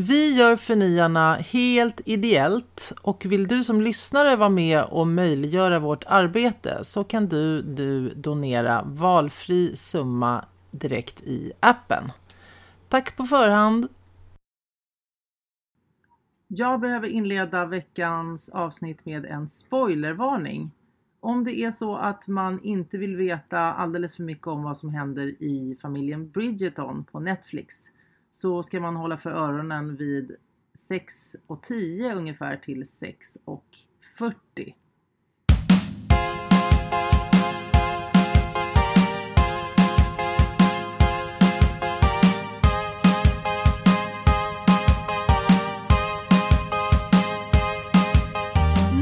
Vi gör Förnyarna helt ideellt och vill du som lyssnare vara med och möjliggöra vårt arbete så kan du, du donera valfri summa direkt i appen. Tack på förhand! Jag behöver inleda veckans avsnitt med en spoilervarning. Om det är så att man inte vill veta alldeles för mycket om vad som händer i familjen Bridgerton på Netflix så ska man hålla för öronen vid 6 och 10 ungefär till 6 och 40.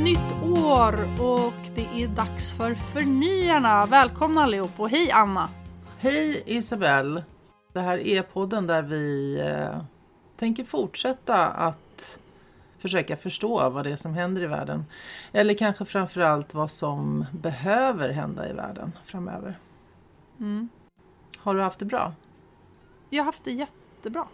Nytt år och det är dags för Förnyarna. Välkomna allihop och hej Anna! Hej Isabelle! Det här är podden där vi eh, tänker fortsätta att försöka förstå vad det är som händer i världen. Eller kanske framförallt vad som behöver hända i världen framöver. Mm. Har du haft det bra? Jag har haft det jättebra.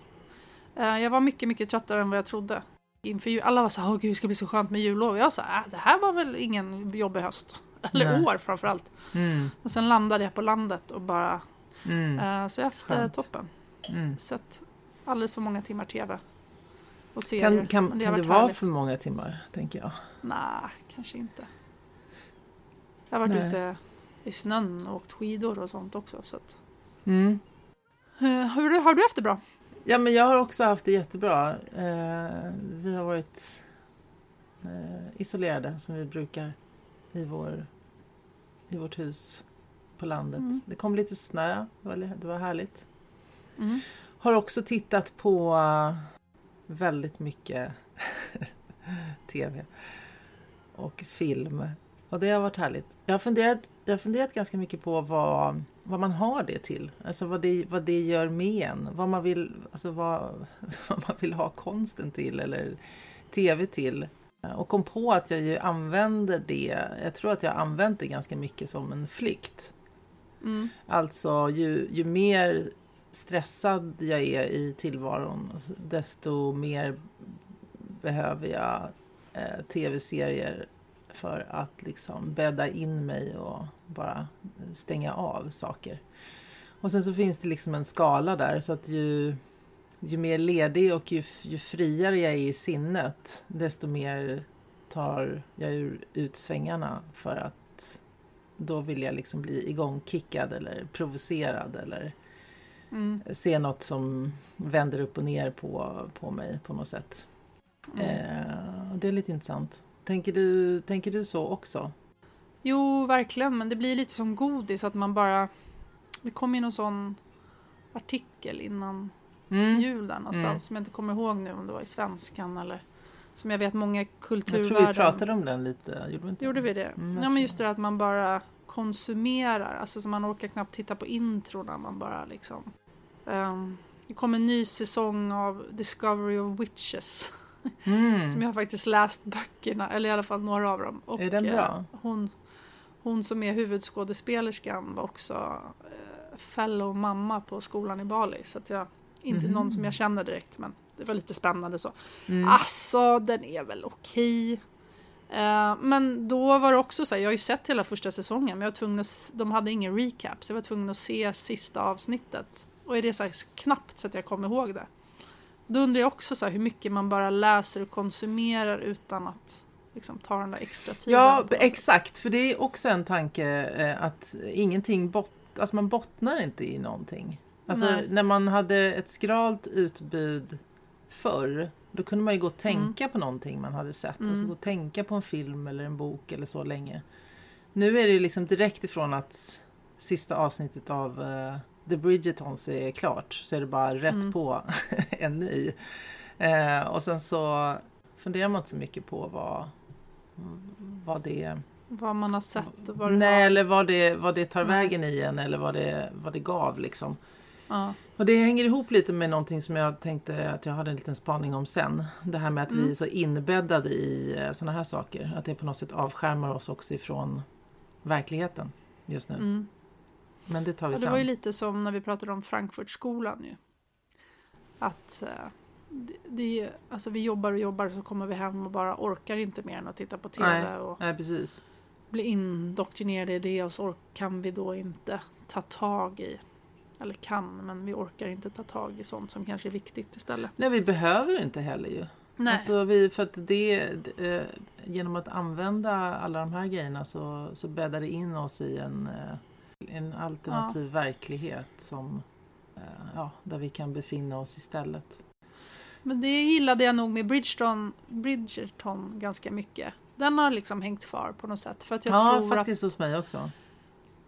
Eh, jag var mycket, mycket tröttare än vad jag trodde. Inför jul, alla var så här, åh gud det ska bli så skönt med jullov. Jag sa, äh, det här var väl ingen jobbig höst. Eller Nej. år framförallt. Mm. Och sen landade jag på landet och bara, Mm. eh, så haft det Skönt. toppen. Mm. Sett alldeles för många timmar TV. Och serier. Kan, kan, har kan det vara härligt. för många timmar, tänker jag? Nej, kanske inte. Jag har varit Nej. ute i snön och åkt skidor och sånt också. Så att. Mm. Eh, har, du, har du haft det bra? Ja, men jag har också haft det jättebra. Eh, vi har varit eh, isolerade som vi brukar i, vår, i vårt hus på landet. Mm. Det kom lite snö, det var, det var härligt. Mm. Har också tittat på eh, väldigt mycket tv och film. Och det har varit härligt. Jag har funderat, jag har funderat ganska mycket på vad, vad man har det till. Alltså vad det, vad det gör med en. Vad man, vill, alltså vad, vad man vill ha konsten till eller tv till. Och kom på att jag ju använder det, jag tror att jag använt det ganska mycket som en flykt. Mm. Alltså ju, ju mer stressad jag är i tillvaron desto mer behöver jag eh, tv-serier för att liksom bädda in mig och bara stänga av saker. Och sen så finns det liksom en skala där så att ju, ju mer ledig och ju, ju friare jag är i sinnet desto mer tar jag ur, ut svängarna för att då vill jag liksom bli igångkickad eller provocerad eller Mm. se något som vänder upp och ner på, på mig på något sätt. Mm. Eh, det är lite intressant. Tänker du, tänker du så också? Jo, verkligen. Men det blir lite som godis att man bara... Det kom ju någon sån artikel innan Mm. jul där någonstans. Mm. Som jag inte kommer ihåg nu om det var i svenskan eller... Som jag vet många Jag kulturvärden... tror vi pratade om den lite. Gjorde vi inte? Gjorde vi det? Mm, jag ja, men just det att man bara konsumerar. Alltså så man orkar knappt titta på introna. Man bara liksom... Ehm, det kom en ny säsong av Discovery of Witches. Mm. Som jag faktiskt läst böckerna, eller i alla fall några av dem. Och, Är den eh, bra? hon, hon som är huvudskådespelerskan var också eh, fellow mamma på skolan i Bali. Så att jag, inte Mhm. någon som jag känner direkt, men det var lite spännande så. Mm. Alltså, den är väl okej. Eh, men då var det också så här, jag har ju sett hela första säsongen, men jag var tvungen att, de hade ingen recap, så jag var tvungen att se sista avsnittet. Och är det så här knappt så att jag kommer ihåg det. Då undrar jag också så här, hur mycket man bara läser och konsumerar utan att liksom, ta den där extra tiden. Ja, exakt. För det är också en tanke eh, att ingenting bot alltså man bottnar inte i någonting. Alltså Nej. när man hade ett skralt utbud förr, då kunde man ju gå och tänka på någonting man hade sett. Mm. Alltså gå och tänka på en film eller en bok eller så länge. Nu är det liksom direkt ifrån att sista avsnittet av eh, The Bridgertons är klart så är det bara rätt Mm. på en ny. Eh, och sen så funderar man inte så mycket på vad, vad det Vad man har sett och vad Nej, har. eller vad det, vad det tar Nej. vägen i en eller vad det, vad det gav liksom. Ja. Och det hänger ihop lite med någonting som jag tänkte att jag hade en liten spaning om sen. Det här med att vi Mm. är så inbäddade i sådana här saker. Att det på något sätt avskärmar oss också ifrån verkligheten just nu. Mm. Men det tar vi Ja, det sen. var ju lite som när vi pratade om Frankfurtskolan ju. Att eh, det, det, alltså vi jobbar och jobbar så kommer vi hem och bara orkar inte mer än att titta på TV Nej. och Nej, precis. bli indoktrinerade i det och så kan vi då inte ta tag i, eller kan, men vi orkar inte ta tag i sånt som kanske är viktigt istället. Nej, vi behöver inte heller ju. Nej. Alltså vi, för att det, eh, genom att använda alla de här grejerna så, så bäddar det in oss i en, eh, en alternativ verklighet som, eh, ja, där vi kan befinna oss istället. Men det gillade jag nog med Bridgerton, Bridgerton ganska mycket. Den har liksom hängt kvar på något sätt. För att jag ja, tror faktiskt hos mig också.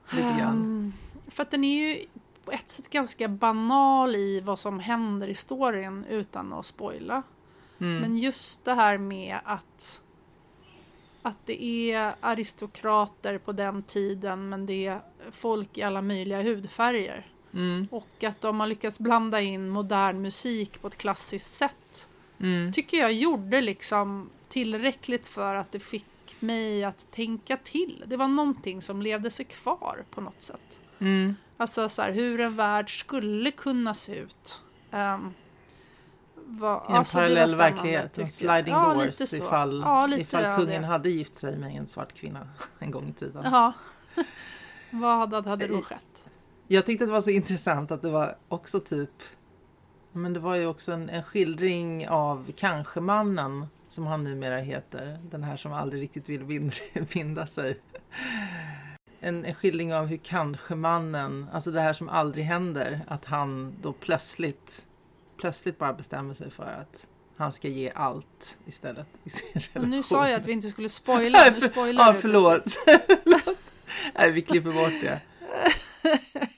att, Lite grann. Ehm, för att den är ju på ett sätt ganska banal i vad som händer i storyn utan att spoila. Mm. Men just det här med att att det är aristokrater på den tiden men det är folk i alla möjliga hudfärger. Mm. Och att de har lyckats blanda in modern musik på ett klassiskt sätt. Mm. Tycker jag gjorde liksom tillräckligt för att det fick mig att tänka till. Det var någonting som levde sig kvar på något sätt. Mm. Alltså så här, hur en värld skulle kunna se ut. Um, var, I en alltså, var parallell verklighet. En sliding Ja, doors lite så. ifall, ja, lite ifall kungen det. hade gift sig med en svart kvinna en gång i tiden. Ja. Vad hade, hade då skett? Jag tyckte att det var så intressant att det var också typ men det var ju också en, en skildring av Kanske-mannen som han numera heter. Den här som aldrig riktigt vill binda sig. En, en skildring av hur Kanske-mannen, alltså det här som aldrig händer, att han då plötsligt, plötsligt bara bestämmer sig för att han ska ge allt istället i sin relation. Men nu sa jag att vi inte skulle spoila. Nu spoilar Ja, förlåt. Förlåt. Nej, vi klipper bort det.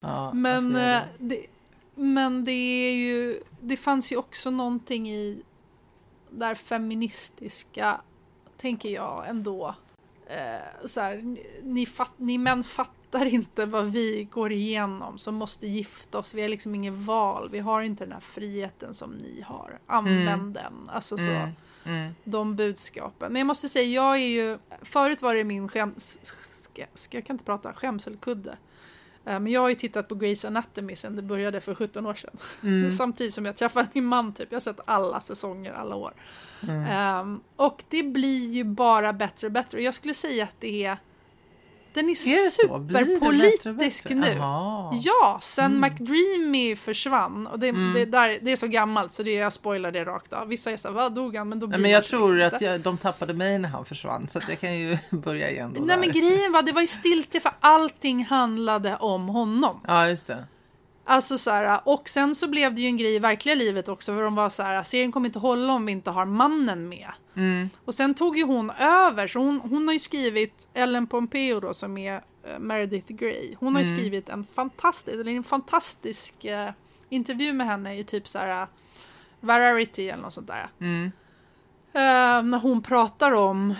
Ja, Men, eh, det, men det är ju, det fanns ju också någonting i där feministiska, tänker jag ändå. Eh, så här, ni, fatt, ni män fattar inte vad vi går igenom som måste gifta oss. Vi har liksom inget val. Vi har inte den här friheten som ni har. Använd Mm. den. Alltså så. Mm, mm. de budskapen. Men jag måste säga, jag är ju... Förut var det min skäms... Ska, ska, jag kan inte prata skämselkudde. Eh, Men jag har ju tittat på Grey's Anatomy sen det började för 17 år sedan. Mm. Samtidigt som jag träffade min man typ. Jag har sett alla säsonger alla år. Mm. Ehm, och det blir ju bara bättre och bättre. Och jag skulle säga att det är... Den är, Är så? Superpolitisk nu. Jaha. Ja, sen Mm. McDreamy försvann. Och det, Mm. det, där, det är så gammalt så det, jag spoilar det rakt av. Vissa är såhär, vad dog han? Men då blir Nej, men jag så tror liksom att jag, de tappade mig när han försvann så jag kan ju börja igen då Nej där. men grejen var, det var ju stiltje för allting handlade om honom. Ja, just det. Alltså så här, och sen så blev det ju en grej i verkliga livet också för de var så här, serien kommer inte hålla om vi inte har mannen med. Mm. Och sen tog ju hon över, så hon, hon har ju skrivit, Ellen Pompeo då som är eh, Meredith Grey, hon har ju Mm. skrivit en fantastisk, eller en fantastisk eh, intervju med henne i typ så här Variety eller något sånt där. Mm. Eh, när hon pratar om eh,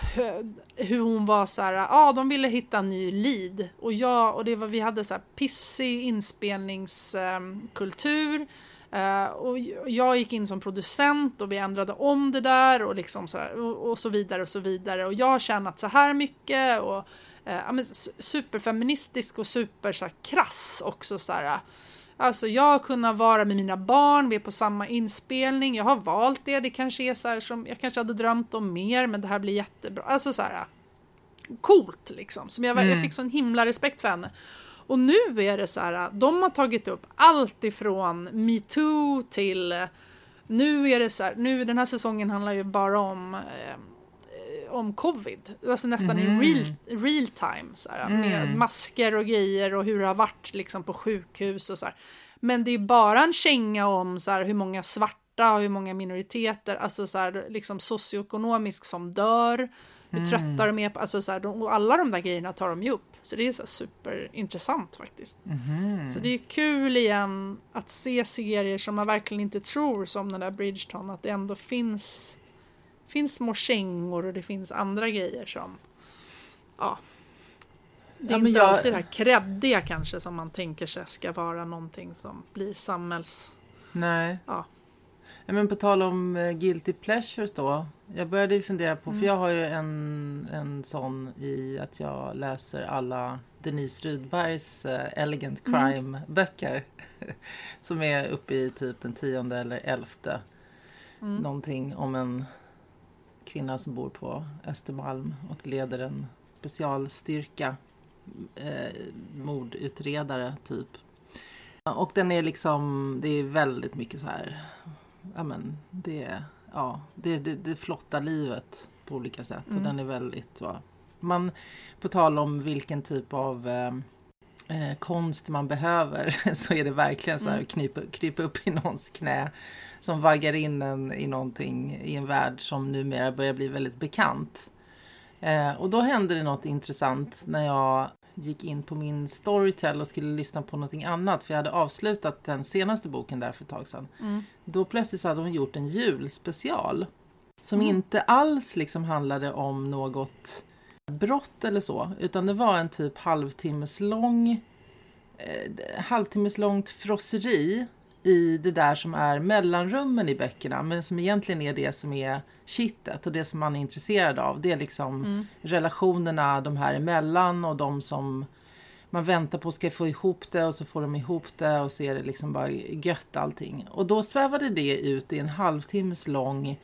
hur hon var så här, ja ah, de ville hitta en ny lead och jag och det var, vi hade så här pissig inspelningskultur eh, och jag gick in som producent och vi ändrade om det där och liksom så här, och, och så vidare och så vidare och jag har tjänat så här mycket och eh, ja, superfeministisk och super så här, krass också så här. Alltså jag har kunnat vara med mina barn, vi är på samma inspelning, jag har valt det, det kanske är så här som, jag kanske hade drömt om mer men det här blir jättebra. Alltså så här coolt liksom, som jag, jag Mm. fick sån himla respekt för henne. Och nu är det så här, de har tagit upp allt ifrån metoo till nu är det så här, nu den här säsongen handlar ju bara om eh, om covid, alltså nästan Mhm. i real, real time så här, med Mm. masker och grejer och hur det har varit liksom på sjukhus och så här. Men det är bara en känga om så här, hur många svarta och hur många minoriteter, alltså så här, liksom socioekonomiskt som dör, hur Mm. trötta de är på, alltså så här, de, och alla de där grejerna tar de ju upp. Så det är så superintressant faktiskt. Mhm. Så det är kul igen att se serier som man verkligen inte tror som den där Bridgeton, att det ändå finns, finns små kängor och det finns andra grejer som, ja. Det är Ja, inte jag- alltid det här kreddiga kanske som man tänker sig ska vara någonting som blir samhälls... Nej. Ja. Ja, Men på tal om eh, guilty pleasures då. Jag började ju fundera på, Mm. för jag har ju en, en sån i att jag läser alla Denise Rudbergs eh, Elegant Mm. Crime-böcker. som är uppe i typ den tionde eller elfte. Mm. Någonting om en kvinna som bor på Östermalm och leder en specialstyrka. Eh, mordutredare, typ. Och den är liksom, det är väldigt mycket så här, ja men det ja, det, det, det flotta livet på olika sätt. Mm. Och den är väldigt, så, man, på tal om vilken typ av eh, eh, konst man behöver så är det verkligen så här Mm. krypa, krypa upp i någons knä som vaggar in en i någonting i en värld som numera börjar bli väldigt bekant. Eh, och då hände det något intressant när jag gick in på min Storytel och skulle lyssna på någonting annat för jag hade avslutat den senaste boken där för ett tag sedan. Mm. Då plötsligt så hade hon gjort en julspecial som Mm. inte alls liksom handlade om något brott eller så, utan det var en typ halvtimmes lång eh, halvtimmes långt frosseri i det där som är mellanrummen i böckerna, men som egentligen är det som är kittet och det som man är intresserad av. Det är liksom Mm. relationerna de här emellan och de som man väntar på ska få ihop det och så får de ihop det och så är det liksom bara gött allting. Och då svävade det ut i en halvtimmes lång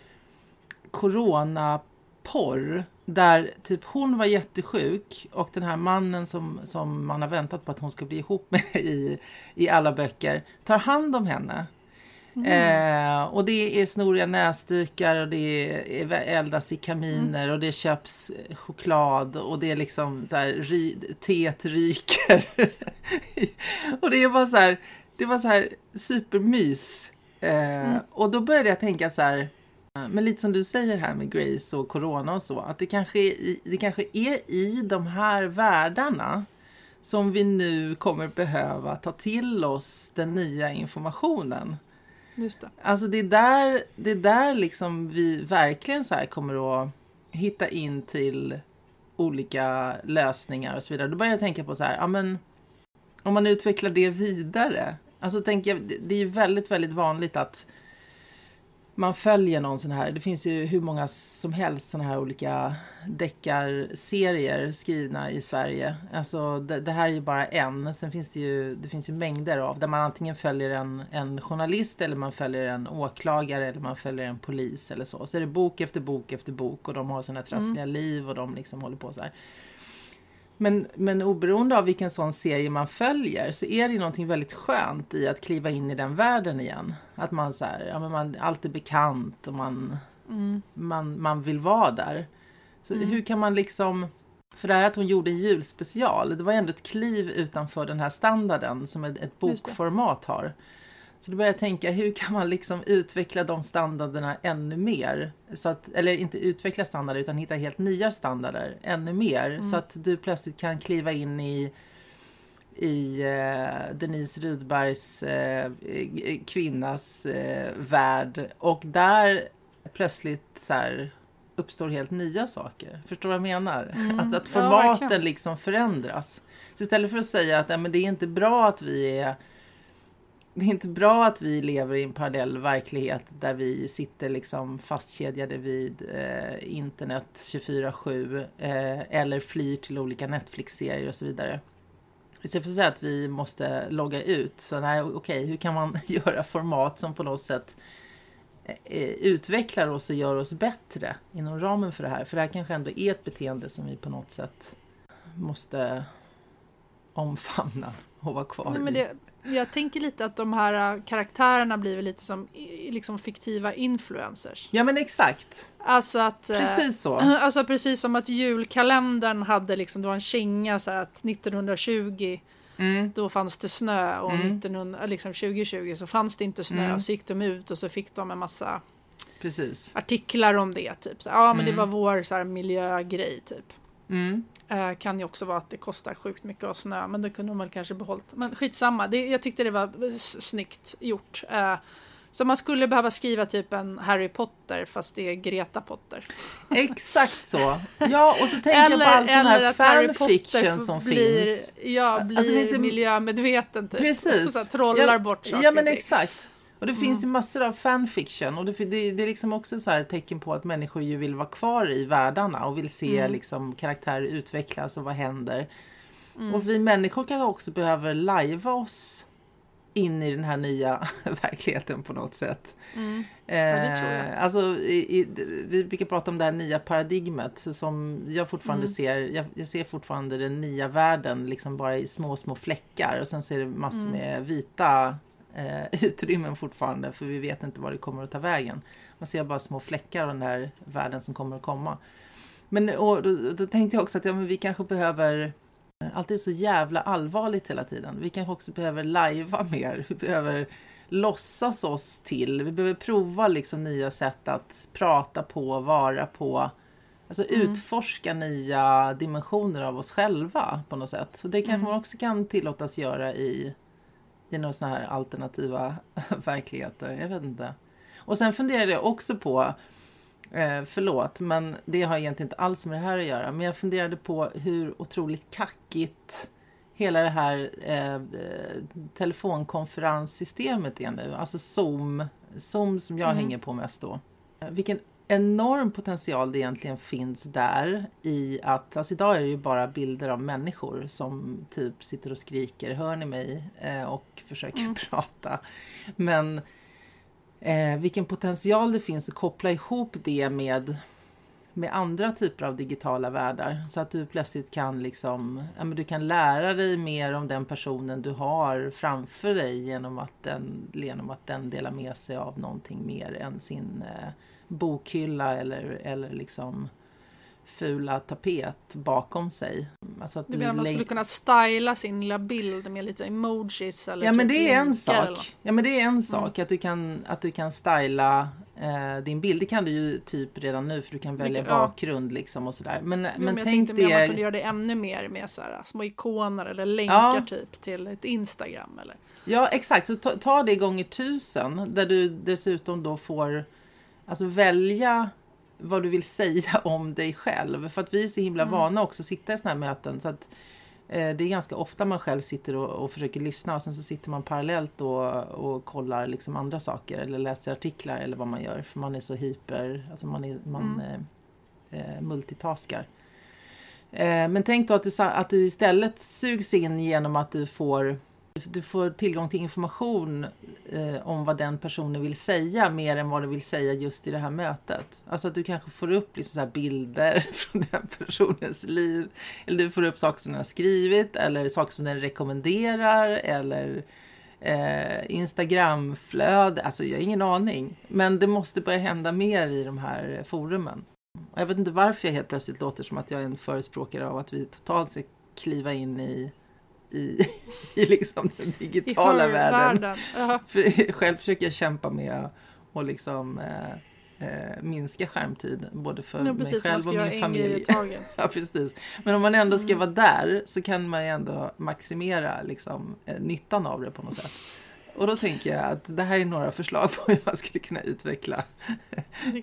coronaporr där typ hon var jättesjuk och den här mannen som, som man har väntat på att hon ska bli ihop med i, i alla böcker tar hand om henne. Eh, och det är snoriga näsdukar och det är, eldas i kaminer och det köps choklad och det är liksom så här, ry, teet ryker. och det är bara så här, det var så här supermys. Eh, Och då började jag tänka så här, men lite som du säger här med Grace och Corona och så, att det kanske är det kanske är i de här världarna som vi nu kommer behöva ta till oss den nya informationen. Just det. Alltså det är där, det är där liksom vi verkligen så kommer att hitta in till olika lösningar och så vidare. Då börjar jag tänka på så här, ja men om man utvecklar det vidare. Alltså tänker jag, det- det är ju väldigt, väldigt vanligt att man följer någon sån här, det finns ju hur många som helst såna här olika deckarserier skrivna i Sverige. Alltså det, det här är ju bara en, sen finns det ju, det finns ju mängder av, där man antingen följer en, en journalist eller man följer en åklagare eller man följer en polis eller så. Så är det bok efter bok efter bok och de har sina trassliga liv och de liksom håller på så här. Men, men oberoende av vilken sån serie man följer så är det ju någonting väldigt skönt i att kliva in i den världen igen. Att man så här, ja men man allt är bekant och man, Mm. man, man vill vara där. Så hur kan man liksom, för det här att hon gjorde en julspecial, det var ändå ett kliv utanför den här standarden som ett, ett bokformat har. Så då började jag tänka, hur kan man liksom utveckla de standarderna ännu mer? Så att, eller inte utveckla standarder, utan hitta helt nya standarder ännu mer. Så att du plötsligt kan kliva in i, i eh, Denise Rudbergs eh, kvinnas eh, värld. Och där plötsligt så här, uppstår helt nya saker. Förstår du vad jag menar? Att, att Ja, formaten verkligen. liksom förändras. Så istället för att säga att ja, men det är inte bra att vi är det är inte bra att vi lever i en parallell verklighet där vi sitter liksom fastkedjade vid eh, internet 24-7 eh, eller flyr till olika Netflix-serier och så vidare. Istället för att säga att vi måste logga ut, så nej, okej, hur kan man göra format som på något sätt eh, utvecklar oss och gör oss bättre inom ramen för det här? För det här kanske ändå är ett beteende som vi på något sätt måste omfamna och vara kvar Nej, men i. det, jag tänker lite att de här äh, karaktärerna blir lite som liksom fiktiva influencers. Ja men exakt, Alltså att... äh, precis så. Alltså precis som att julkalendern hade liksom, det var en känga så här att 1920 Mm. då fanns det snö och Mm. 1900, liksom 2020 så fanns det inte snö. Mm. Så gick de ut och så fick de en massa Precis. artiklar om det. Typ. Så, ja men det Mm. var vår så här, miljögrej typ. Mm. Eh, kan ju också vara att det kostar sjukt mycket att snö, men det kunde de väl kanske behållit. Men skitsamma, det, jag tyckte det var snyggt gjort. Eh, så man skulle behöva skriva typ en Harry Potter fast det är Greta Potter. Exakt så. Ja, och så tänker jag på all sån här fanfiction som blir, finns. Ja, blir Alltså, miljömedveten typ. Precis. Så trollar ja, bort saker Ja, men exakt. Och det finns ju Mm. massor av fanfiction och det, det, det är liksom också så här tecken på att människor ju vill vara kvar i världarna och vill se Mm. liksom karaktärer utvecklas och vad händer. Mm. Och vi människor kanske också behöver lajva oss in i den här nya verkligheten på något sätt. Mm. Ja, det tror jag. Eh, alltså, i, i, vi brukar prata om det här nya paradigmet som jag fortfarande mm. ser. Jag, jag, ser fortfarande den nya världen liksom bara i små, små fläckar och sen ser det massor mm. med vita eh, utrymmen fortfarande för vi vet inte var det kommer att ta vägen. Man ser bara små fläckar av den där världen som kommer att komma. Men och då, då tänkte jag också att ja, men vi kanske behöver allt är så jävla allvarligt hela tiden. Vi kanske också behöver lajva mer. Vi behöver låtsas oss till. Vi behöver prova liksom nya sätt att prata på, vara på. Alltså mm. utforska nya dimensioner av oss själva på något sätt. Så det kanske mm. man också kan tillåtas göra i, i några sådana här alternativa verkligheter. Jag vet inte. Och sen funderar jag också på Eh, förlåt, men det har egentligen inte alls med det här att göra. Men jag funderade på hur otroligt kackigt hela det här eh, telefonkonferenssystemet är nu. Alltså Zoom, Zoom som jag mm. hänger på mest då. Vilken enorm potential det egentligen finns där i att, alltså idag är det ju bara bilder av människor som typ sitter och skriker, hör ni mig? Eh, och försöker mm. prata. Men eh, vilken potential det finns att koppla ihop det med, med andra typer av digitala världar. Så att du plötsligt kan, liksom, ja, men du kan lära dig mer om den personen du har framför dig genom att den, genom att den delar med sig av någonting mer än sin eh, bokhylla eller, eller liksom fula tapet bakom sig. Alltså att du menar man skulle kunna styla sin lilla bild med lite emojis eller Ja men typ det är en sak. Ja men det är en mm. sak mm. att, du kan, att du kan styla eh, din bild. Det kan du ju typ redan nu för du kan välja Vilket, bakgrund ja. liksom och sådär. Men, men, men tänk det... Man kunde göra det ännu mer med så här, små ikoner eller länkar ja. typ till ett Instagram eller? Ja exakt, så ta, ta det gånger tusen där du dessutom då får alltså välja vad du vill säga om dig själv. För att vi är så himla mm. vana också att sitta i sådana här möten. Så att, eh, det är ganska ofta man själv sitter och, och, försöker lyssna och sen så sitter man parallellt och, och kollar liksom andra saker eller läser artiklar eller vad man gör. För man är så hyper, alltså man, är, man mm. eh, eh multitaskar. Eh, men tänk då att du, att du istället sugs in genom att du får du får tillgång till information eh, om vad den personen vill säga mer än vad du vill säga just i det här mötet. Alltså att du kanske får upp liksom så bilder från den personens liv. Eller du får upp saker som den har skrivit eller saker som den rekommenderar eller eh, Instagramflöde. Alltså jag har ingen aning. Men det måste börja hända mer i de här forumen. Och jag vet inte varför jag helt plötsligt låter som att jag är en förespråkare av att vi totalt ska kliva in i i, i liksom den digitala I världen. För själv försöker jag kämpa med att liksom, eh, eh, minska skärmtid, både för ja, precis, mig själv och min familj. ja, precis. Men om man ändå ska mm. vara där så kan man ju ändå maximera liksom, eh, nyttan av det på något sätt. Och då tänker jag att det här är några förslag på hur man skulle kunna utveckla,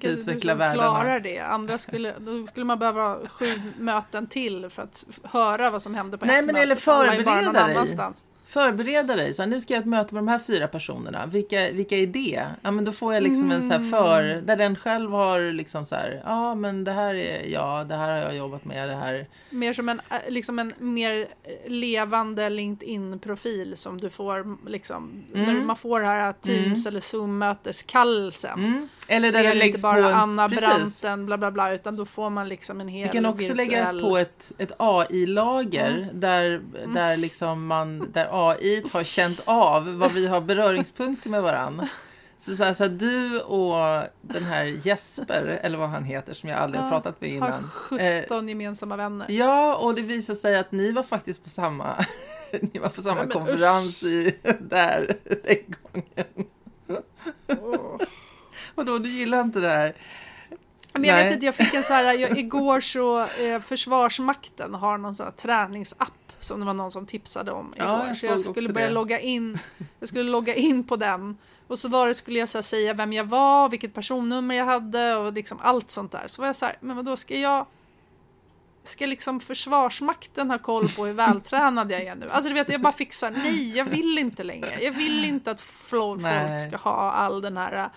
utveckla du världarna. klarar det. Andra skulle, då skulle man behöva sju möten till för att höra vad som hände på Nej, ett men möte. Eller förbereda dig förbereda dig. Så här, nu ska jag ha ett möte med de här fyra personerna. Vilka, vilka är det? Ja, men då får jag liksom en så här för... Mm. Där den själv har liksom så här, ja men det här är jag, det här har jag jobbat med, det här... Mer som en, äh, liksom en mer levande LinkedIn-profil som du får liksom, mm. när man får det här Teams mm. eller Zoom-möteskallelsen. Eller där det läggs inte bara en, Anna precis. Branten, bla bla bla, utan då får man liksom en hel Det kan också virtuell... läggas på ett, ett AI-lager mm. där, mm. där liksom man, där AI har känt av vad vi har beröringspunkter med varandra. Så, så, här, så du och den här Jesper, eller vad han heter, som jag aldrig har pratat med innan. Har 17 eh, gemensamma vänner. Ja, och det visar sig att ni var faktiskt på samma, ni var på samma men, konferens i, där den gången. Oh. Vadå, du gillar inte det här? Men jag Nej. vet inte, jag fick en så här, jag, igår så, eh, Försvarsmakten har någon sån här träningsapp som det var någon som tipsade om igår. Ja, jag så jag skulle börja det. logga in, jag skulle logga in på den. Och så var det, skulle jag så säga vem jag var, vilket personnummer jag hade och liksom allt sånt där. Så var jag så här, men vadå, ska jag Ska liksom Försvarsmakten ha koll på hur vältränad jag är nu? Alltså du vet, jag bara fixar, nej jag vill inte längre. Jag vill inte att folk nej. ska ha all den här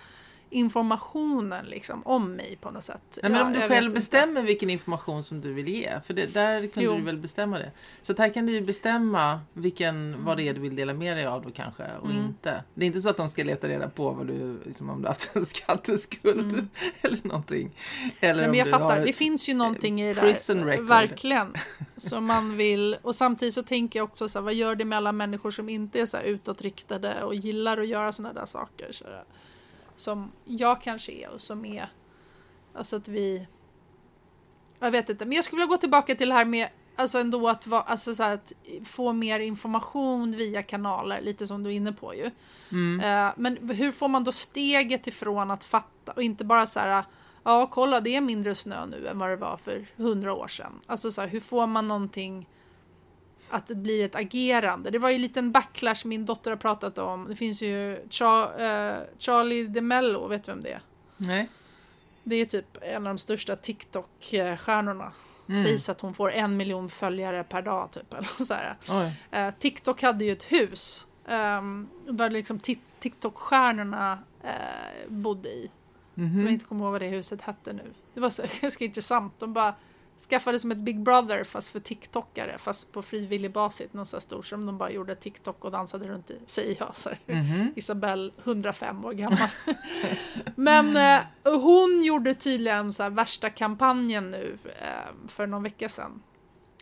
informationen liksom om mig på något sätt. Nej, men Ja, om du själv bestämmer vilken information som du vill ge, för det, där kunde Jo. du väl bestämma det. Så här kan du ju bestämma vilken, vad det är du vill dela med dig av då kanske, och Mm. inte. Det är inte så att de ska leta reda på vad du, liksom, om du har haft en skatteskuld eller någonting. Eller Mm. Nej, men jag fattar, det finns ju någonting i det där. record. Verkligen. Som man vill, och samtidigt så tänker jag också så här, vad gör det med alla människor som inte är så här utåtriktade och gillar att göra sådana där saker. Så där, som jag kanske är och som är, alltså att vi, jag vet inte, men jag skulle vilja gå tillbaka till det här med Alltså ändå att, va, alltså så att få mer information via kanaler, lite som du är inne på ju. Mm. Eh, men hur får man då steget ifrån att fatta och inte bara så här, ja kolla det är mindre snö nu än vad det var för hundra år sedan. Alltså så här, hur får man någonting att det blir ett agerande? Det var ju en liten backlash min dotter har pratat om. Det finns ju Cha- eh, Charlie DeMello, vet du vem det är? Nej. Det är typ en av de största TikTok-stjärnorna. Mm. Sägs att hon får en miljon följare per dag typ. Eller så. Eh, TikTok hade ju ett hus um, där liksom ti- TikTok-stjärnorna eh, bodde i. Som Mhm. jag inte kommer ihåg vad det huset hette nu. Det var så ganska intressant. De bara skaffade som ett Big Brother fast för TikTokare. Fast på frivillig basis. Någon sån här stor som de bara gjorde TikTok och dansade runt i. Säger jag. Så här. Mhm. Isabelle, 105 år gammal. Men eh, hon gjorde tydligen så här värsta kampanjen nu eh, för någon vecka sedan.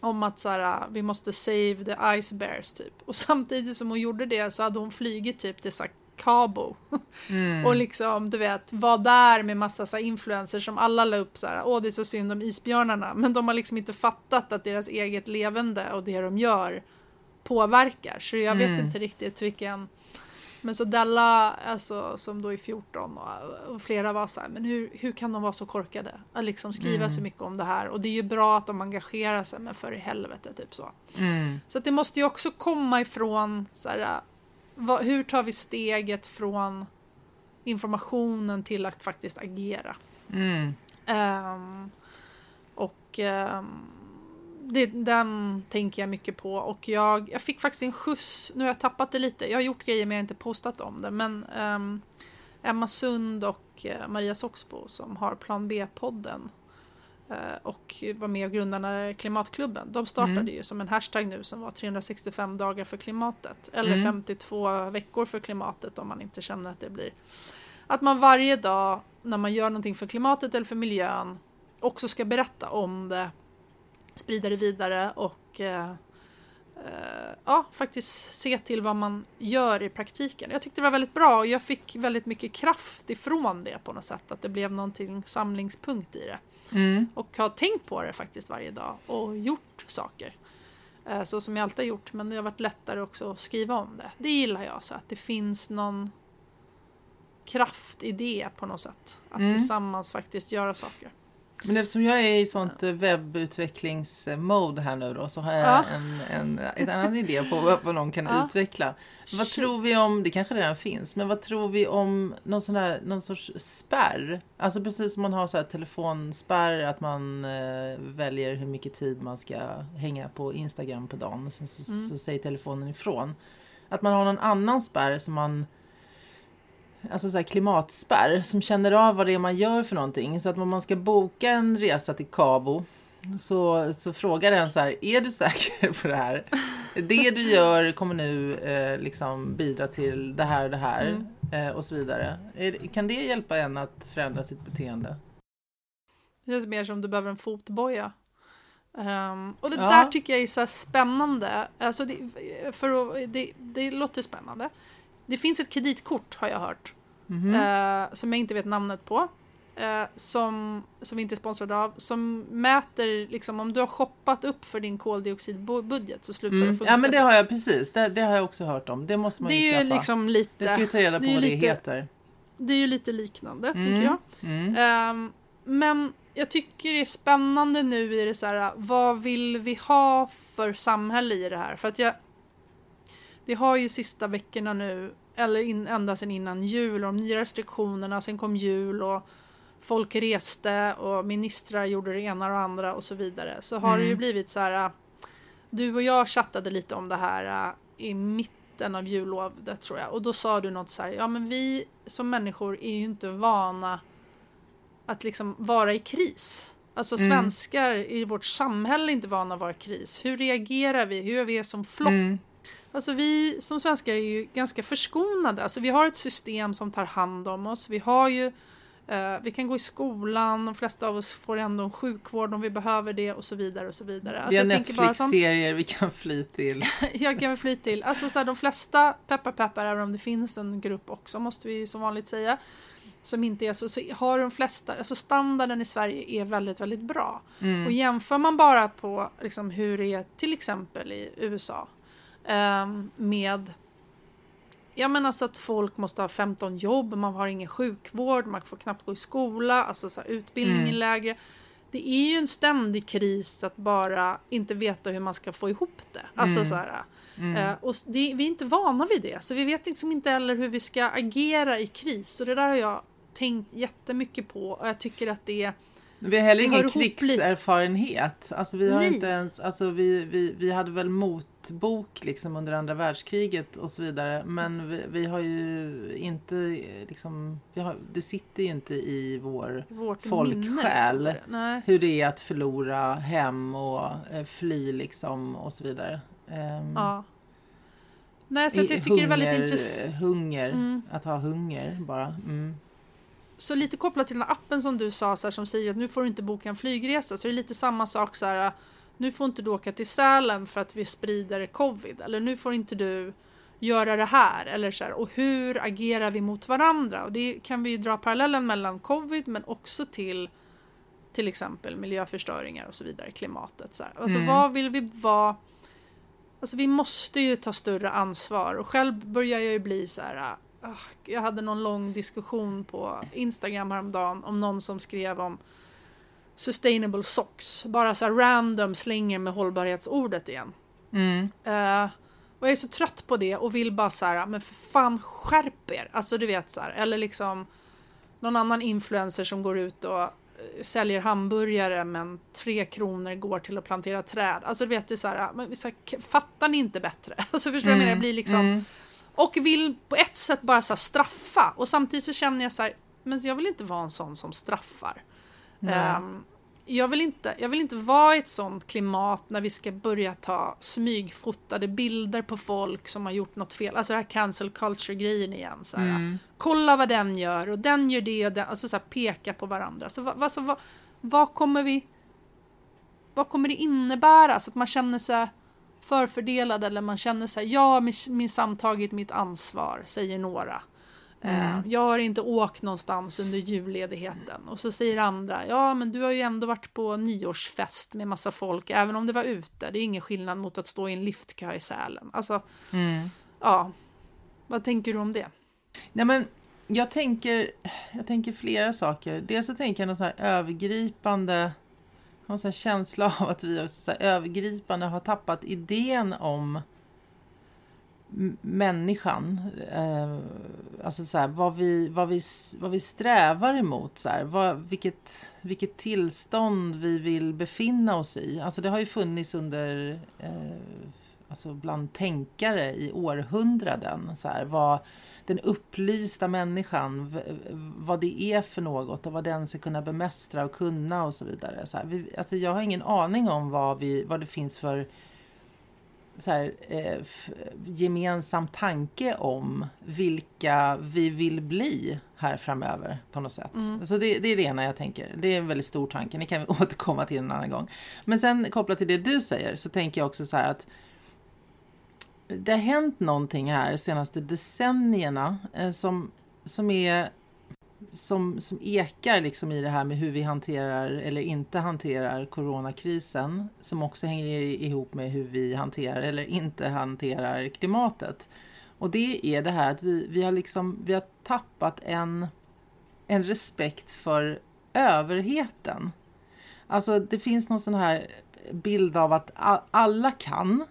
Om att så här, vi måste save the ice bears typ. Och samtidigt som hon gjorde det så hade hon flugit typ till Cabo. Mm. Och liksom, du vet, var där med massa så influencers som alla la upp så här, åh det är så synd om isbjörnarna. Men de har liksom inte fattat att deras eget levande och det de gör påverkar. Så jag vet Mm. inte riktigt vilken... Men så Della, alltså, som då är 14 och, och flera var så här, men hur, hur kan de vara så korkade? Att liksom skriva Mm. så mycket om det här. Och det är ju bra att de engagerar sig, men för i helvete, typ så. Mm. Så det måste ju också komma ifrån så här, vad, hur tar vi steget från informationen till att faktiskt agera? Mm. Ehm, och ehm, det, den tänker jag mycket på. Och jag, jag fick faktiskt en skjuts, nu har jag tappat det lite. Jag har gjort grejer men jag har inte postat om det. Men ehm, Emma Sund och eh, Maria Soxbo som har Plan B-podden och var med och grundade Klimatklubben. De startade Mm. ju som en hashtag nu som var 365 dagar för klimatet. Eller Mm. 52 veckor för klimatet om man inte känner att det blir att man varje dag när man gör någonting för klimatet eller för miljön också ska berätta om det, sprida det vidare och eh, eh, ja, faktiskt se till vad man gör i praktiken. Jag tyckte det var väldigt bra och jag fick väldigt mycket kraft ifrån det på något sätt. Att det blev någonting samlingspunkt i det. Mm. Och har tänkt på det faktiskt varje dag och gjort saker. Eh, Så som jag alltid har gjort, men det har varit lättare också att skriva om det. Det gillar jag, så att det finns någon kraft i det på något sätt. Att Mm. tillsammans faktiskt göra saker. Men eftersom jag är i sånt eh, webbutvecklingsmode här nu då så har jag Ja. en, en, en annan idé på vad, vad någon kan Ja. utveckla. Vad Shoot. tror vi om, det kanske redan finns, men vad tror vi om någon, sån här, någon sorts spärr? Alltså precis som man har så här telefonspärr, att man eh, väljer hur mycket tid man ska hänga på Instagram på dagen, så, så, Mm. så säger telefonen ifrån. Att man har någon annan spärr som man Alltså så här klimatspärr som känner av vad det är man gör för någonting. Så att om man ska boka en resa till Cabo så, så frågar den så här, är du säker på det här? Det du gör kommer nu eh, liksom bidra till det här och det här Mm. eh, och så vidare. Kan det hjälpa en att förändra sitt beteende? Det känns mer som du behöver en fotboja. Ehm, och det Ja. där tycker jag är så spännande. Alltså det, för att, det, det låter spännande. Det finns ett kreditkort har jag hört. Mhm. eh, som jag inte vet namnet på. eh, som, som vi inte är sponsrade av. Som mäter liksom om du har shoppat upp för din koldioxidbudget så slutar det Mm. funka. Ja men det har jag precis, det, det har jag också hört om. Det måste man det ju är ju skaffa. liksom lite, det ska vi ta reda på det vad det lite- heter. det är ju lite liknande Mm. tycker jag. Mm. Ehm, men jag tycker det är spännande nu i det så här, vad vill vi ha för samhälle i det här? För att jag, det har ju sista veckorna nu, eller in, ända sedan innan jul, och de nya restriktionerna, sen kom jul och folk reste och ministrar gjorde det ena och andra och så vidare. Så har det ju Mm. blivit så här, du och jag chattade lite om det här äh, i mitten av jullovet tror jag. Och då sa du något så här, ja men vi som människor är ju inte vana att liksom vara i kris. Alltså Mm. svenskar i vårt samhälle är inte vana att vara i kris. Hur reagerar vi? Hur är vi som flock? Mm. Alltså vi som svenskar är ju ganska förskonade. Alltså vi har ett system som tar hand om oss. Vi har ju eh, vi kan gå i skolan, de flesta av oss får ändå en sjukvård om vi behöver det och så vidare och så vidare. Vi Alltså har bara som- Netflix-serier vi kan fly till. jag kan fly till. Alltså så här, de flesta peppar peppar, även om det finns en grupp också, måste vi som vanligt säga, som inte är så, så har de flesta, alltså standarden i Sverige är väldigt, väldigt bra. Mm. Och jämför man bara på liksom, hur det är till exempel i USA med Ja men alltså att folk måste ha 15 jobb, man har ingen sjukvård, man får knappt gå i skola, alltså så här, utbildning är Mm. lägre. Det är ju en ständig kris att bara inte veta hur man ska få ihop det. Alltså Mm. så här, Mm. eh, och det, vi är inte vana vid det, så vi vet liksom inte heller hur vi ska agera i kris. Och det där har jag tänkt jättemycket på och jag tycker att det är Vi har heller hör ingen krigserfarenhet. Alltså vi har Nej. inte ens, alltså vi, vi, vi hade väl motbok liksom under andra världskriget och så vidare. Men vi, vi har ju inte liksom, vi har, det sitter ju inte i vår vårt Folksjäl. minne. Liksom, hur det är att förlora hem och eh, fly liksom och så vidare. Ehm, Ja. Nej, så jag tycker det är väldigt hunger- intressant. Hunger, Mm. att ha hunger bara. Mm. Så lite kopplat till den här appen som du sa så här, som säger att nu får du inte boka en flygresa. Så det är lite samma sak så här. Nu får inte du åka till Sälen för att vi sprider covid. Eller nu får inte du göra det här. Eller så här. Och hur agerar vi mot varandra? Och det kan vi ju dra parallellen mellan covid men också till till exempel miljöförstöringar och så vidare, klimatet. Så här. Alltså Mm. vad vill vi vara? Alltså vi måste ju ta större ansvar och själv börjar jag ju bli så här. Ah, jag hade någon lång diskussion på Instagram häromdagen om någon som skrev om sustainable socks. Bara så här random slänger med hållbarhetsordet igen. Mm. Eh, och jag är så trött på det och vill bara så här, men för fan skärp er. Alltså du vet så här, eller liksom någon annan influencer som går ut och eh, säljer hamburgare men tre kronor går till att plantera träd. Alltså du vet, det är så här, men så här, fattar ni inte bättre? Alltså förstår du vad jag menar? Jag blir liksom, Mm. Och vill på ett sätt bara så straffa och samtidigt så känner jag så här, men jag vill inte vara en sån som straffar. Ehm, jag, vill inte, jag vill inte vara i ett sånt klimat när vi ska börja ta smygfotade bilder på folk som har gjort något fel. Alltså det här cancel culture-grejen igen. Så här, Mm. Kolla vad den gör och den gör det och den. Alltså så här, peka på varandra. Så vad, alltså, vad, vad kommer vi... Vad kommer det innebära? Så att man känner sig förfördelad eller man känner sig ja, min, min samtagit mitt ansvar, säger några. Eh, Mm. Jag har inte åkt någonstans under julledigheten. Och så säger andra, ja men du har ju ändå varit på nyårsfest med massa folk, även om det var ute. Det är ingen skillnad mot att stå i en liftkö i Sälen. Alltså, Mm. ja. Vad tänker du om det? Nej, men jag tänker, jag tänker flera saker. Dels så tänker jag någon så här övergripande jag har en sån här känsla av att vi så här övergripande har tappat idén om människan. Eh, alltså så här, vad, vi, vad, vi, vad vi strävar emot. Så här, vad, vilket, vilket tillstånd vi vill befinna oss i. Alltså det har ju funnits under eh, alltså bland tänkare i århundraden. Så här, vad, den upplysta människan, vad det är för något och vad den ska kunna bemästra och kunna och så vidare. Så här, vi, alltså jag har ingen aning om vad, vi, vad det finns för så här, eh, gemensam tanke om vilka vi vill bli här framöver på något sätt. Mm. Så det, det är det ena jag tänker. Det är en väldigt stor tanke. Det kan vi återkomma till en annan gång. Men sen kopplat till det du säger så tänker jag också så här att det har hänt någonting här de senaste decennierna eh, som, som är som, som ekar liksom i det här med hur vi hanterar eller inte hanterar coronakrisen som också hänger ihop med hur vi hanterar eller inte hanterar klimatet. Och det är det här att vi, vi har liksom vi har tappat en, en respekt för överheten. Alltså det finns någon sån här bild av att alla kan.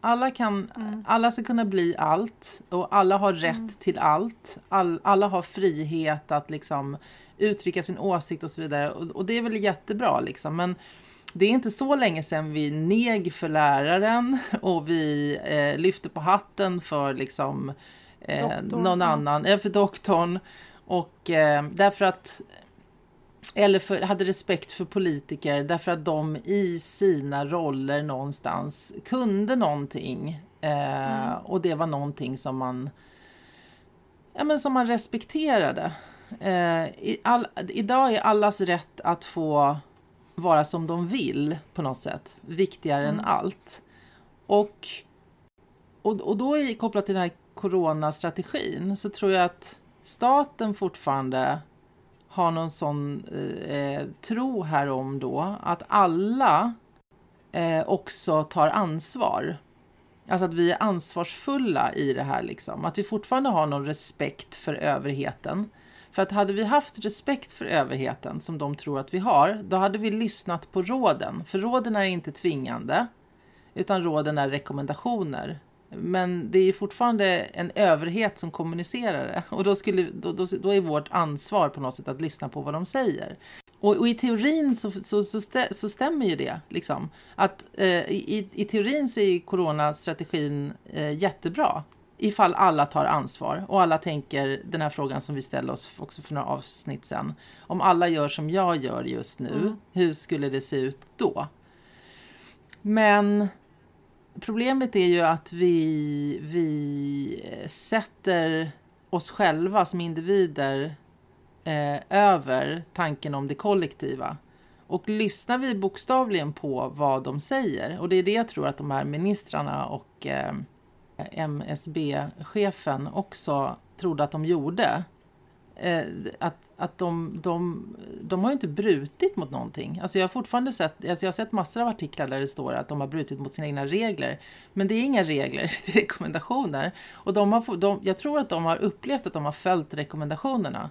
Alla, kan, Mm. alla ska kunna bli allt och alla har rätt till allt. All, alla har frihet att liksom uttrycka sin åsikt och så vidare. Och, och det är väl jättebra liksom. Men det är inte så länge sedan vi neg för läraren och vi eh, lyfte på hatten för liksom eh, någon annan, eh, för doktorn. Och eh, därför att eller för, hade respekt för politiker därför att de i sina roller någonstans kunde någonting. Eh, mm. Och det var någonting som man, ja, men som man respekterade. Eh, i all, idag är allas rätt att få vara som de vill på något sätt viktigare mm. än allt. Och, och, och då är kopplat till den här coronastrategin så tror jag att staten fortfarande har någon sån eh, tro här om då att alla eh, också tar ansvar. Alltså att vi är ansvarsfulla i det här liksom. Att vi fortfarande har någon respekt för överheten. För att hade vi haft respekt för överheten som de tror att vi har, då hade vi lyssnat på råden. För råden är inte tvingande, utan råden är rekommendationer. Men det är fortfarande en överhet som kommunicerar det. Och då, skulle, då, då, då är vårt ansvar på något sätt att lyssna på vad de säger. Och, och i teorin så, så, så, stä, så, stämmer ju det. Liksom. Att, eh, i, I teorin så är coronastrategin eh, jättebra ifall alla tar ansvar och alla tänker den här frågan som vi ställde oss också för några avsnitt sen. Om alla gör som jag gör just nu, mm. hur skulle det se ut då? Men problemet är ju att vi, vi sätter oss själva som individer eh, över tanken om det kollektiva. Och lyssnar vi bokstavligen på vad de säger, och det är det jag tror att de här ministrarna och eh, MSB-chefen också trodde att de gjorde. Eh, att, att de, de, de har ju inte brutit mot någonting. Alltså jag har fortfarande sett, alltså jag har sett massor av artiklar där det står att de har brutit mot sina egna regler. Men det är inga regler, det är rekommendationer. Och de har, de, jag tror att de har upplevt att de har följt rekommendationerna.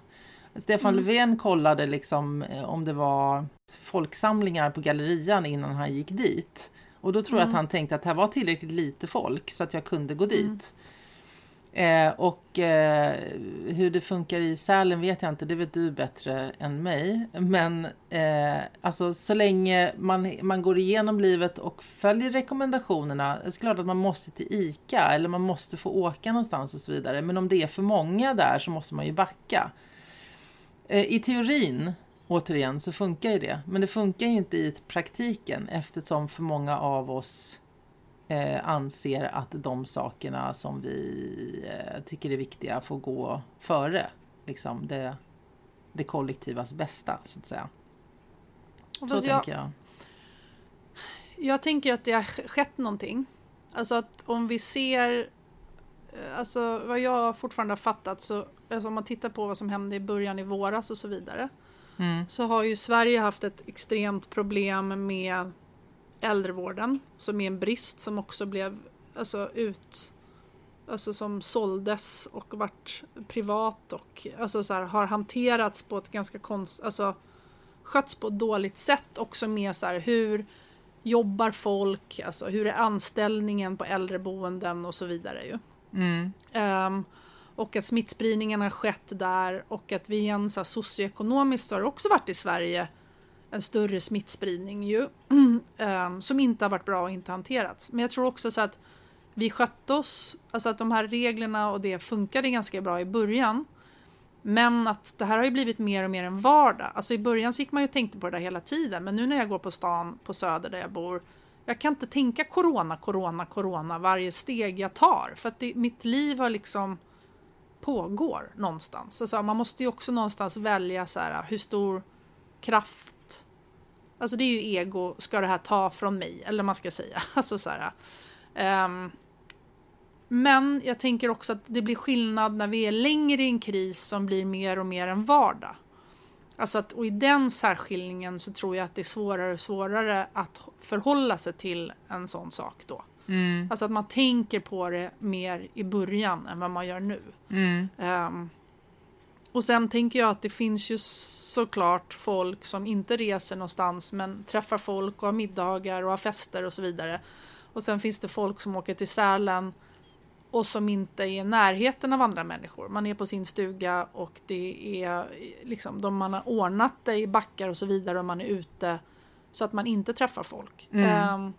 Stefan mm. Löfven kollade liksom eh, om det var folksamlingar på gallerian innan han gick dit. Och då tror jag att mm. han tänkte att här var tillräckligt lite folk så att jag kunde gå mm. Eh, och eh, hur det funkar i Sälen vet jag inte, det vet du bättre än mig. Men eh, alltså så länge man, man går igenom livet och följer rekommendationerna, det är klart att man måste till ICA eller man måste få åka någonstans och så vidare. Men om det är för många där så måste man ju backa. Eh, I teorin återigen så funkar ju det. Men det funkar ju inte i praktiken eftersom för många av oss eh, anser att de sakerna som vi eh, tycker är viktiga får gå före liksom det, det kollektivas bästa så att säga. Så Fast tänker jag, jag. Jag tänker att det har skett någonting. Alltså att om vi ser eh, Alltså vad jag fortfarande har fattat så alltså om man tittar på vad som hände i början i våras och så vidare mm. så har ju Sverige haft ett extremt problem med äldrevården som är en brist som också blev alltså, ut alltså som såldes och vart privat och alltså så här, har hanterats på ett ganska konst, alltså skötts på ett dåligt sätt också med så här, hur jobbar folk, alltså hur är anställningen på äldreboenden och så vidare ju. Mm. Um, och att smittspridningen har skett där och att vi igen så här, socioekonomiskt har också varit i Sverige en större smittspridning ju ehm, som inte har varit bra och inte hanterats. Men jag tror också så att vi skötte oss, alltså att de här reglerna och det funkade ganska bra i början. Men att det här har ju blivit mer och mer en vardag. Alltså i början så gick man ju och tänkte på det där hela tiden. Men nu när jag går på stan på Söder där jag bor. Jag kan inte tänka corona, corona, corona varje steg jag tar. För att det, mitt liv har liksom pågår någonstans. Alltså man måste ju också någonstans välja så här, hur stor kraft Alltså det är ju ego, ska det här ta från mig? Eller man ska säga. Alltså så här, um, men jag tänker också att det blir skillnad när vi är längre i en kris som blir mer och mer en vardag. Alltså att, och i den särskiljningen så tror jag att det är svårare och svårare att förhålla sig till en sån sak då. Mm. Alltså att man tänker på det mer i början än vad man gör nu. Mm. Um, och sen tänker jag att det finns ju såklart folk som inte reser någonstans men träffar folk och har middagar och har fester och så vidare. Och sen finns det folk som åker till Sälen och som inte är i närheten av andra människor. Man är på sin stuga och det är liksom, de man har ordnat det i backar och så vidare och man är ute så att man inte träffar folk. Mm. Um,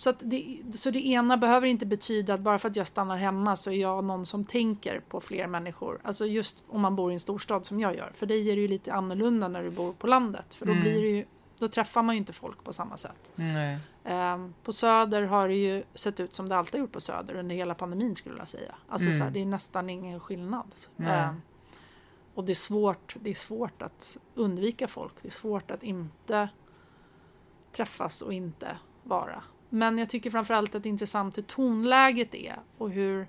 så, det, så det ena behöver inte betyda att bara för att jag stannar hemma så är jag någon som tänker på fler människor. Alltså just om man bor i en storstad som jag gör. För dig är det ju lite annorlunda när du bor på landet. För då, Mm. blir det ju, då träffar man ju inte folk på samma sätt. Ehm, på Söder har det ju sett ut som det alltid gjort på Söder under hela pandemin skulle jag säga. Alltså Mm. så här, det är nästan ingen skillnad. Ehm, och det är, svårt, det är svårt att undvika folk. Det är svårt att inte träffas och inte vara. Men jag tycker framförallt att det är intressant hur tonläget är och hur,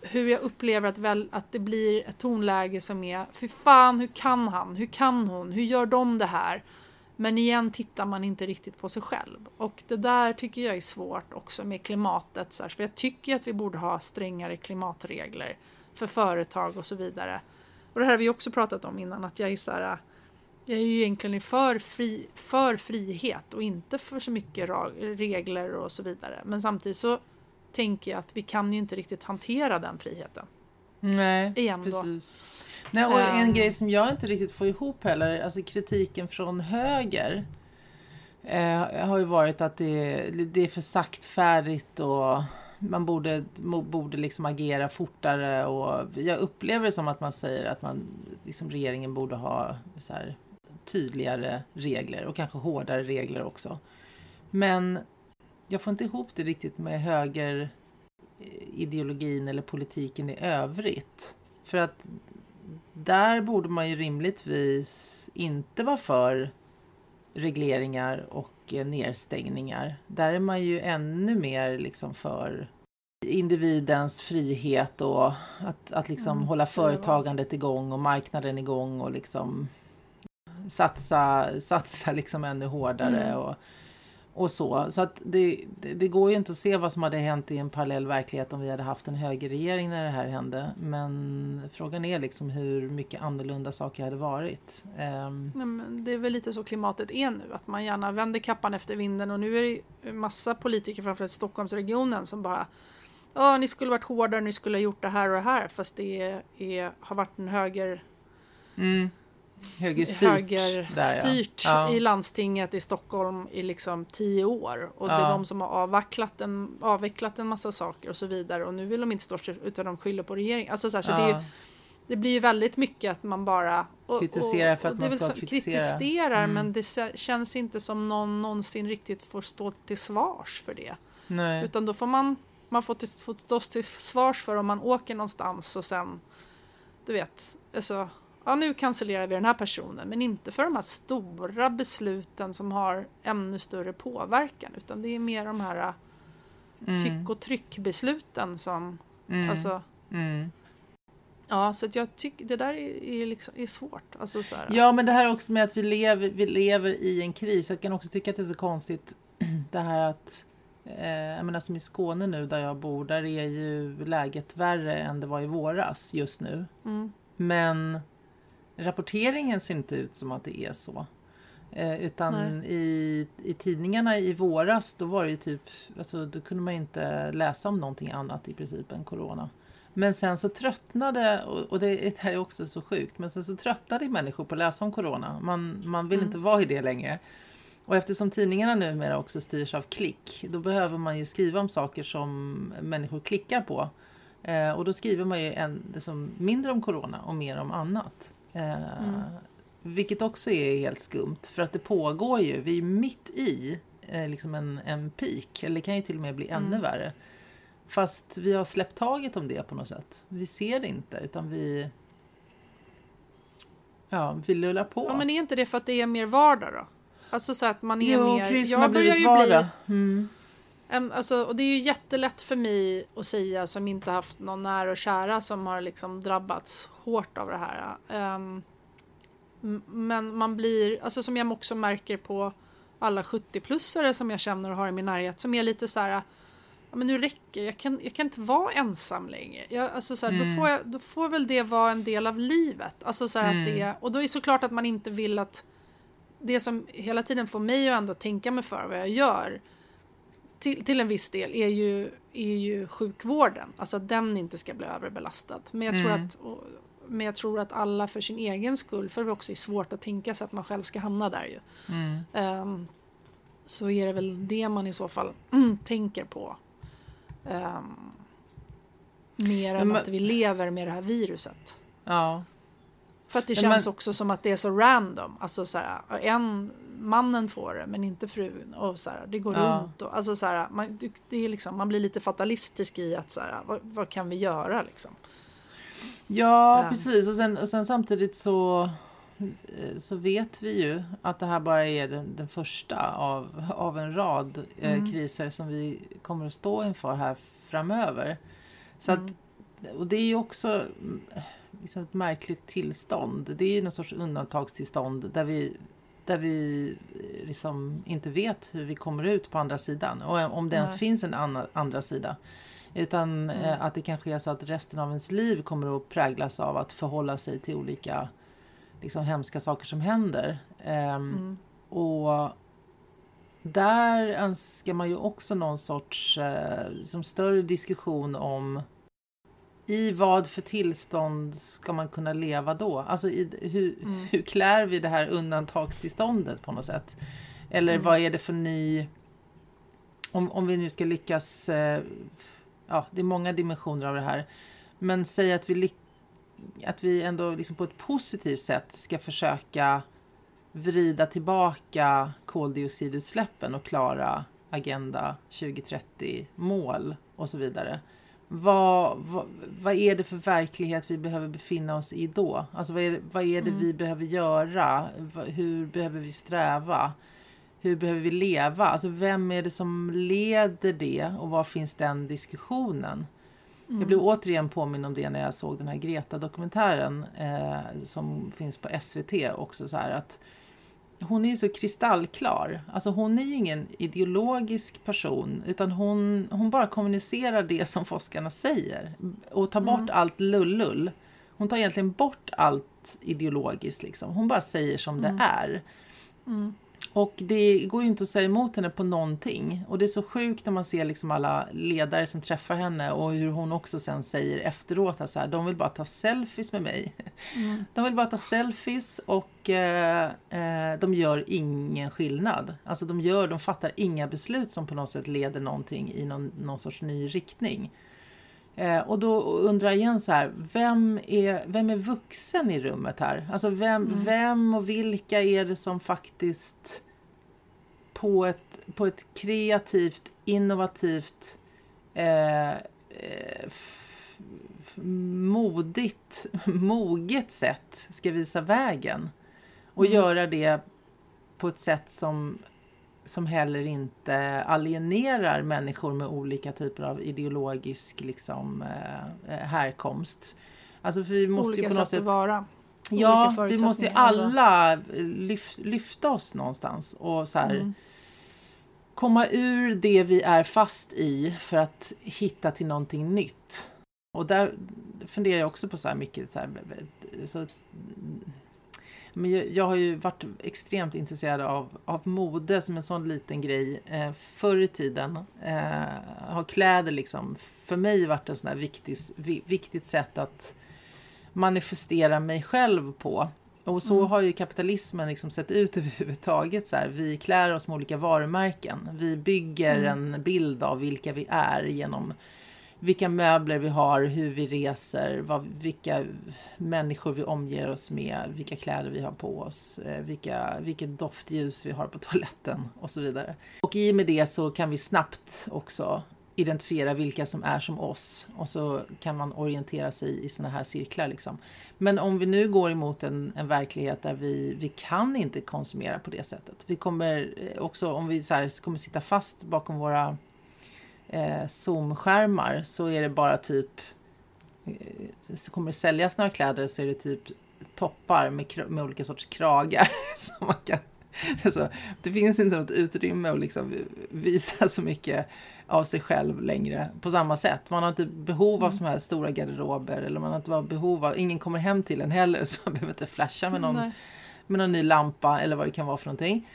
hur jag upplever att, väl, att det blir ett tonläge som är Fy fan, hur kan han? Hur kan hon? Hur gör de det här? Men igen tittar man inte riktigt på sig själv. Och det där tycker jag är svårt också med klimatet. Så här, för jag tycker att vi borde ha strängare klimatregler för företag och så vidare. Och det här har vi också pratat om innan, att jag är så här, jag är ju egentligen för, fri, för frihet och inte för så mycket regler och så vidare. Men samtidigt så tänker jag att vi kan ju inte riktigt hantera den friheten. Nej, Igen då. precis. Nej, och en Ehm. grej som jag inte riktigt får ihop heller, alltså kritiken från höger eh, har ju varit att det, det är för saktfärdigt och man borde, borde liksom agera fortare och jag upplever det som att man säger att man, liksom regeringen borde ha så här, tydligare regler och kanske hårdare regler också. Men jag får inte ihop det riktigt med höger eh, eller politiken i övrigt. För att där borde man ju rimligtvis inte vara för regleringar och eh, nedstängningar. Där är man ju ännu mer liksom för individens frihet och att, att liksom Mm, hålla företagandet igång och marknaden igång och liksom satsa, satsa liksom ännu hårdare Mm. och, och så. Så att det, det, det går ju inte att se vad som hade hänt i en parallell verklighet om vi hade haft en högerregering när det här hände. Men frågan är liksom hur mycket annorlunda saker hade varit. Nej, men det är väl lite så klimatet är nu, att man gärna vänder kappan efter vinden och nu är det massa politiker, framförallt Stockholmsregionen, som bara Ja, ni skulle varit hårdare, ni skulle ha gjort det här och det här, fast det är, är, har varit en höger, mm, högerstyrt. ja. i Ja. landstinget i Stockholm i liksom tio år. Och det Ja. är de som har avvecklat en, avvecklat en massa saker och så vidare. Och nu vill de inte stå utan de skyller på regeringen. Alltså så här, så det, är, ju- Ja. det blir ju väldigt mycket att man bara och, Kritiserar för att det är man ska så- kritisera. kritiserar Mm. men det kä- känns inte som någon någonsin riktigt får stå till svars för det. Nej. Utan då får man, man får, till, får stå till svars för om man åker någonstans och sen, du vet, alltså, ja nu cancellerar vi den här personen, men inte för de här stora besluten som har ännu större påverkan, utan det är mer de här Mm. tyck och tryckbesluten som, Mm. alltså, Mm. ja, så att jag tycker det där är, är, liksom, är svårt. Alltså, så här, Ja, men det här också med att vi lever, vi lever i en kris. Jag kan också tycka att det är så konstigt det här att eh, jag menar som i Skåne nu där jag bor, där är ju läget värre än det var i våras just nu. Mm, Men rapporteringen ser inte ut som att det är så. Eh, utan i, i tidningarna i våras då var det ju typ, alltså då kunde man inte läsa om någonting annat i princip än corona. Men sen så tröttnade, och, och det, det här är också så sjukt, men sen så tröttnade människor på att läsa om corona. Man, man vill Mm. inte vara i det längre. Och eftersom tidningarna numera också styrs av klick, då behöver man ju skriva om saker som människor klickar på. Eh, och då skriver man ju en, liksom, mindre om corona och mer om annat. Eh, Mm. Vilket också är helt skumt, för att det pågår ju, vi är mitt i eh, liksom en, en peak, eller det kan ju till och med bli ännu Mm. värre. Fast vi har släppt taget om det på något sätt. Vi ser det inte, utan vi... Ja, vi lullar på. Ja, men är inte det för att det är mer vardag då? Alltså så att man är jo, mer... krisen har blivit vardag. Mm. Alltså, och det är ju jättelätt för mig att säga som inte haft någon nära och kära som har liksom drabbats hårt av det här. Em, m- men man blir, alltså som jag också märker på alla 70-plussare som jag känner och har i min närhet som är lite så här ja, men nu räcker jag kan, jag kan inte vara ensam längre. Jag, alltså så här, Mm. då, får jag, då får väl det vara en del av livet. Alltså så Mm. att det, och då är det såklart att man inte vill att det som hela tiden får mig att ändå tänka mig för vad jag gör till, till en viss del är ju, är ju sjukvården. Alltså att den inte ska bli överbelastad. Men jag, tror Mm. att, och, men jag tror att alla för sin egen skull, för det också är svårt att tänka sig att man själv ska hamna där ju. Mm. Ehm, så är det väl det man i så fall tänker på. Um, mer än Men att vi lever med det här viruset. Ja. För att det Men känns också som att det är så random. Alltså så här, en, mannen får det men inte frun. Och så här, det går Ja. runt. Och, alltså så här, man, det är liksom, man blir lite fatalistisk i att så här, vad, vad kan vi göra liksom? Ja, Ja. precis. Och sen, och sen samtidigt så, eh, så vet vi ju att det här bara är den, den första av, av en rad eh, Mm. kriser som vi kommer att stå inför här framöver. Så att, Mm. och det är ju också mm, liksom ett märkligt tillstånd. Det är ju någon sorts undantagstillstånd där vi, där vi eh, liksom inte vet hur vi kommer ut på andra sidan. Och om det ens Nej. finns en anna, andra sida. Utan Mm. eh, att det kanske är så att resten av ens liv kommer att präglas av att förhålla sig till olika liksom, hemska saker som händer. Ehm, Mm. och där önskar man ju också någon sorts eh, som större diskussion om i vad för tillstånd ska man kunna leva då? Alltså i, hur, Mm. hur klär vi det här undantagstillståndet på något sätt? Eller Mm. vad är det för ny... Om, om vi nu ska lyckas... Eh, ja, det är många dimensioner av det här. Men säg att vi, att vi ändå liksom på ett positivt sätt ska försöka vrida tillbaka koldioxidutsläppen och klara Agenda 2030-mål och så vidare. Vad, vad, vad är det för verklighet vi behöver befinna oss i då? Alltså vad är det, vad är det Mm. vi behöver göra? Hur behöver vi sträva? Hur behöver vi leva? Alltså vem är det som leder det och var finns den diskussionen? Mm. Jag blev återigen påminn om det när jag såg den här Greta-dokumentären eh, som finns på SVT också. Så här, att hon är ju så kristallklar. Alltså hon är ju ingen ideologisk person utan hon, hon bara kommunicerar det som forskarna säger och tar bort Mm. allt lullull. Hon tar egentligen bort allt ideologiskt liksom. Hon bara säger som Mm. det är. Mm. Och det går ju inte att säga emot henne på någonting. Och det är så sjukt när man ser liksom alla ledare som träffar henne och hur hon också sen säger efteråt att så här, de vill bara ta selfies med mig. Mm. De vill bara ta selfies och eh, eh, de gör ingen skillnad. Alltså de, gör, de fattar inga beslut som på något sätt leder någonting i någon, någon sorts ny riktning. Eh, och då undrar jag igen så här, vem är, vem är vuxen i rummet här? Alltså vem, Mm. vem och vilka är det som faktiskt på ett, på ett kreativt, innovativt, eh, eh, modigt, moget sätt ska visa vägen. Och Mm. göra det på ett sätt som, som heller inte alienerar människor med olika typer av ideologisk liksom, eh, eh, härkomst. Alltså för vi måste Olika ju på något sätt att vara. Ja, vi måste ju alltså. alla lyf, lyfta oss någonstans och så här, Mm. komma ur det vi är fast i för att hitta till någonting nytt. Och där funderar jag också på så här mycket så här, så, men jag, har ju varit extremt intresserad av, av mode som en sån liten grej eh, förr i tiden. Eh, har kläder liksom för mig varit ett sån här viktig, vi, viktigt sätt att manifestera mig själv på. Och så Mm. har ju kapitalismen liksom sett ut överhuvudtaget. Så här. Vi klär oss med olika varumärken. Vi bygger Mm. en bild av vilka vi är genom vilka möbler vi har, hur vi reser, vad, vilka människor vi omger oss med, vilka kläder vi har på oss, eh, vilka, vilket doftljus vi har på toaletten och så vidare. Och i och med det så kan vi snabbt också identifiera vilka som är som oss och så kan man orientera sig i såna här cirklar. Liksom. Men om vi nu går emot en, en verklighet där vi, vi kan inte konsumera på det sättet. Vi kommer eh, också, om vi så här, kommer sitta fast bakom våra eh, Zoom-skärmar så är det bara typ eh, så kommer det säljas några kläder så är det typ toppar med, med olika sorts kragar. som man kan, alltså, det finns inte något utrymme att liksom visa så mycket av sig själv längre på samma sätt. Man har inte behov av Mm. här stora garderober eller man har inte behov av, ingen kommer hem till en heller så man behöver inte flasha med någon Nej. med någon ny lampa eller vad det kan vara för någonting.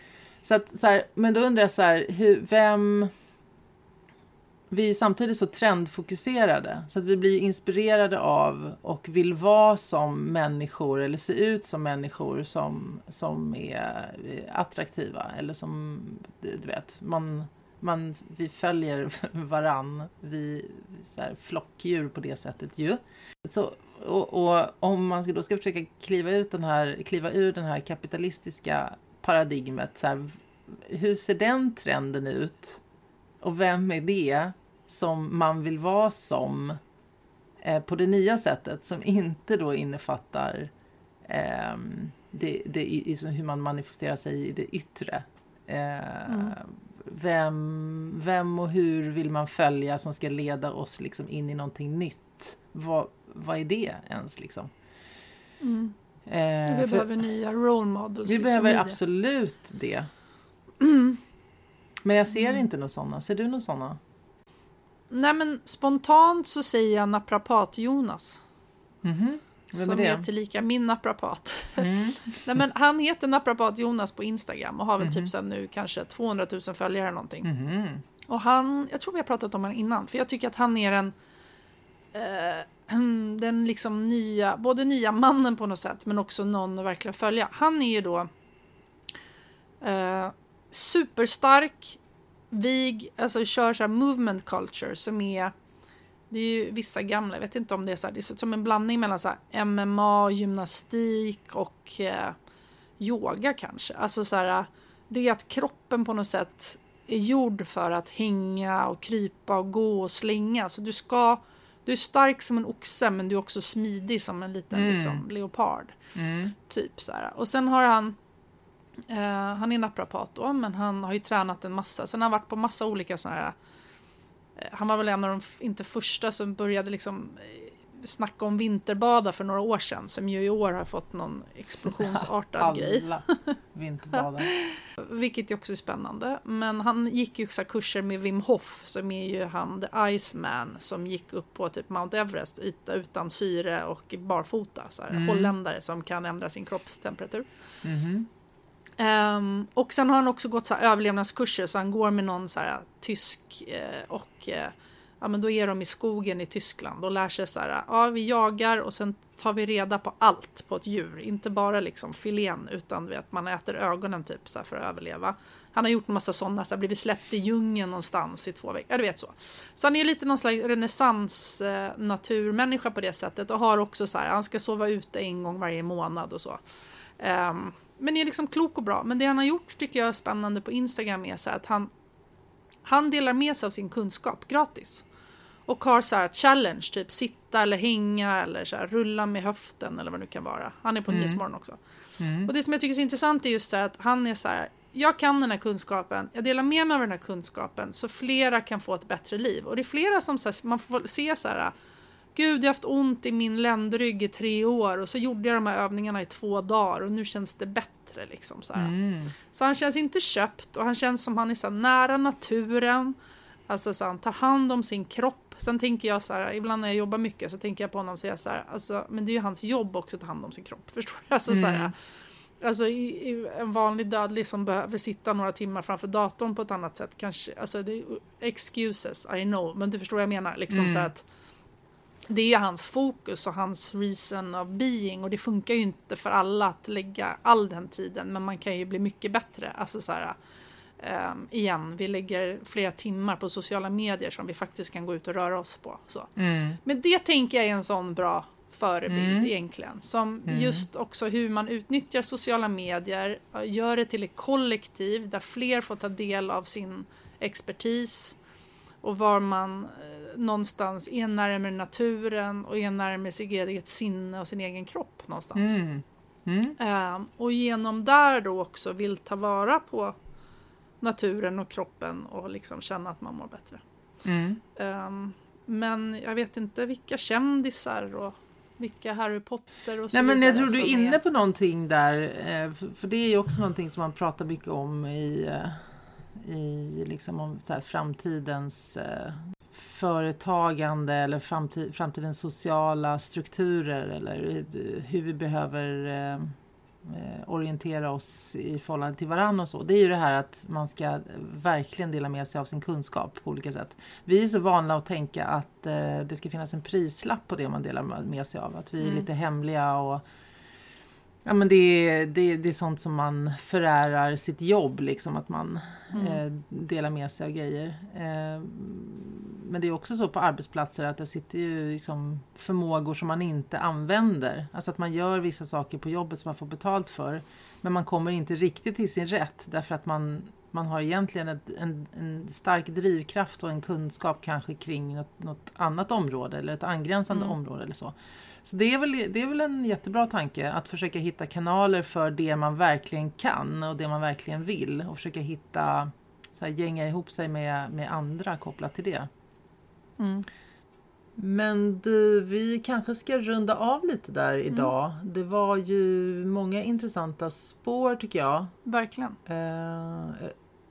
Så att, så här, men då undrar jag så här, hur, vem, vi är samtidigt så trendfokuserade så att vi blir inspirerade av och vill vara som människor eller se ut som människor som, som är eh, attraktiva eller som, du vet, man, man, vi följer varann, vi så här, flockdjur på det sättet ju. Så, och, och, om man ska, då ska försöka kliva, ut den här, kliva ur den här kapitalistiska paradigmet, så här, hur ser den trenden ut? Och vem är det som man vill vara som eh, på det nya sättet som inte då innefattar eh, det, det, i, hur man manifesterar sig i det yttre. Eh, mm. vem, vem och hur vill man följa som ska leda oss liksom in i någonting nytt? Vad, vad är det ens liksom? Mm. Eh, vi behöver nya role models. Vi liksom behöver absolut det. Mm. Men jag ser mm. inte några sådana. Ser du några sådana? Nej men spontant så säger jag naprapat-Jonas. Mm -hmm. Vem som är, är tillika min naprapat. Mm. Nej, men han heter naprapat-Jonas på Instagram och har väl mm typ mhm. sen nu kanske 200 000 följare eller någonting. Mm. Och han, jag tror vi har pratat om honom innan, för jag tycker att han är den eh, den liksom nya, både nya mannen på något sätt men också någon att verkligen följa. Han är ju då eh, superstark, vig, alltså kör så här movement culture som är det är ju vissa gamla, jag vet inte om det är så här, det är som en blandning mellan så MMA, gymnastik och eh, yoga kanske. Alltså så här, det är att kroppen på något sätt är gjord för att hänga och krypa och gå och slinga. Så du ska, du är stark som en oxe men du är också smidig som en liten mm. liksom, leopard. Mm. Typ så här. Och sen har han Uh, han är naprapat då, men han har ju tränat en massa. Sen har han varit på massa olika sådana här... Uh, han var väl en av de, inte första som började liksom uh, snacka om vinterbada för några år sedan. Som ju i år har fått någon explosionsartad Alla grej. vinterbadar. Vilket ju också är spännande. Men han gick ju så kurser med Wim Hof som är ju han the Iceman som gick upp på typ Mount Everest yta utan syre och barfota. Så här, mm. Holländare som kan ändra sin kroppstemperatur. Mm -hmm. Um, och sen har han också gått så överlevnadskurser så han går med någon så här, tysk eh, och eh, ja men då är de i skogen i Tyskland och lär sig så här, ja vi jagar och sen tar vi reda på allt på ett djur, inte bara liksom filén utan vet, man äter ögonen typ så för att överleva. Han har gjort en massa sådana, så här, blivit släppt i djungeln någonstans i två veckor, ja du vet så. Så han är lite någon slags renässans eh, naturmänniska på det sättet och har också så här, han ska sova ute en gång varje månad och så. Um, men är liksom klok och bra. Men det han har gjort tycker jag är spännande på Instagram är så att han, han delar med sig av sin kunskap gratis. Och har så här challenge, typ sitta eller hänga eller så här, rulla med höften eller vad det nu kan vara. Han är på mm. Nyhetsmorgon också. Mm. Och det som jag tycker är så intressant är just så här att han är så här, jag kan den här kunskapen, jag delar med mig av den här kunskapen så flera kan få ett bättre liv. Och det är flera som så här, man får se så här, Gud, jag har haft ont i min ländrygg i tre år och så gjorde jag de här övningarna i två dagar och nu känns det bättre. Liksom, så, mm. så han känns inte köpt och han känns som han är så nära naturen. Alltså så han tar hand om sin kropp. Sen tänker jag så här, ibland när jag jobbar mycket så tänker jag på honom och säger så här, alltså, men det är ju hans jobb också att ta hand om sin kropp. Förstår du? Alltså, mm. så här, mm. Alltså i, i en vanlig dödlig som behöver sitta några timmar framför datorn på ett annat sätt kanske, alltså det är excuses, I know, men du förstår vad jag menar. Liksom mm. så att det är hans fokus och hans reason of being och det funkar ju inte för alla att lägga all den tiden men man kan ju bli mycket bättre. Alltså så här, um, igen, vi lägger flera timmar på sociala medier som vi faktiskt kan gå ut och röra oss på. Så. Mm. Men det tänker jag är en sån bra förebild mm. egentligen. Som mm. just också hur man utnyttjar sociala medier, gör det till ett kollektiv där fler får ta del av sin expertis och var man eh, någonstans är närmare naturen och är närmare sitt eget sinne och sin egen kropp någonstans. Mm. Mm. Eh, och genom där då också vill ta vara på naturen och kroppen och liksom känna att man mår bättre. Mm. Eh, men jag vet inte vilka kändisar och vilka Harry Potter och så Nej, men Jag tror du är inne på någonting där, eh, för det är ju också någonting som man pratar mycket om i eh, i liksom om framtidens eh, företagande eller framtid, framtidens sociala strukturer eller hur vi behöver eh, orientera oss i förhållande till varandra och så. Det är ju det här att man ska verkligen dela med sig av sin kunskap på olika sätt. Vi är så vana att tänka att eh, det ska finnas en prislapp på det man delar med sig av. Att vi är Mm. lite hemliga och Ja men det är, det, det är sånt som man förärar sitt jobb, liksom att man Mm. eh, delar med sig av grejer. Eh, men det är också så på arbetsplatser att det sitter ju liksom förmågor som man inte använder. Alltså att man gör vissa saker på jobbet som man får betalt för. Men man kommer inte riktigt till sin rätt därför att man, man har egentligen ett, en, en stark drivkraft och en kunskap kanske kring något, något annat område eller ett angränsande Mm. område eller så. Så det är, väl, det är väl en jättebra tanke att försöka hitta kanaler för det man verkligen kan och det man verkligen vill och försöka hitta, så här, gänga ihop sig med, med andra kopplat till det. Mm. Men du, vi kanske ska runda av lite där Mm. idag. Det var ju många intressanta spår tycker jag. Verkligen. Eh,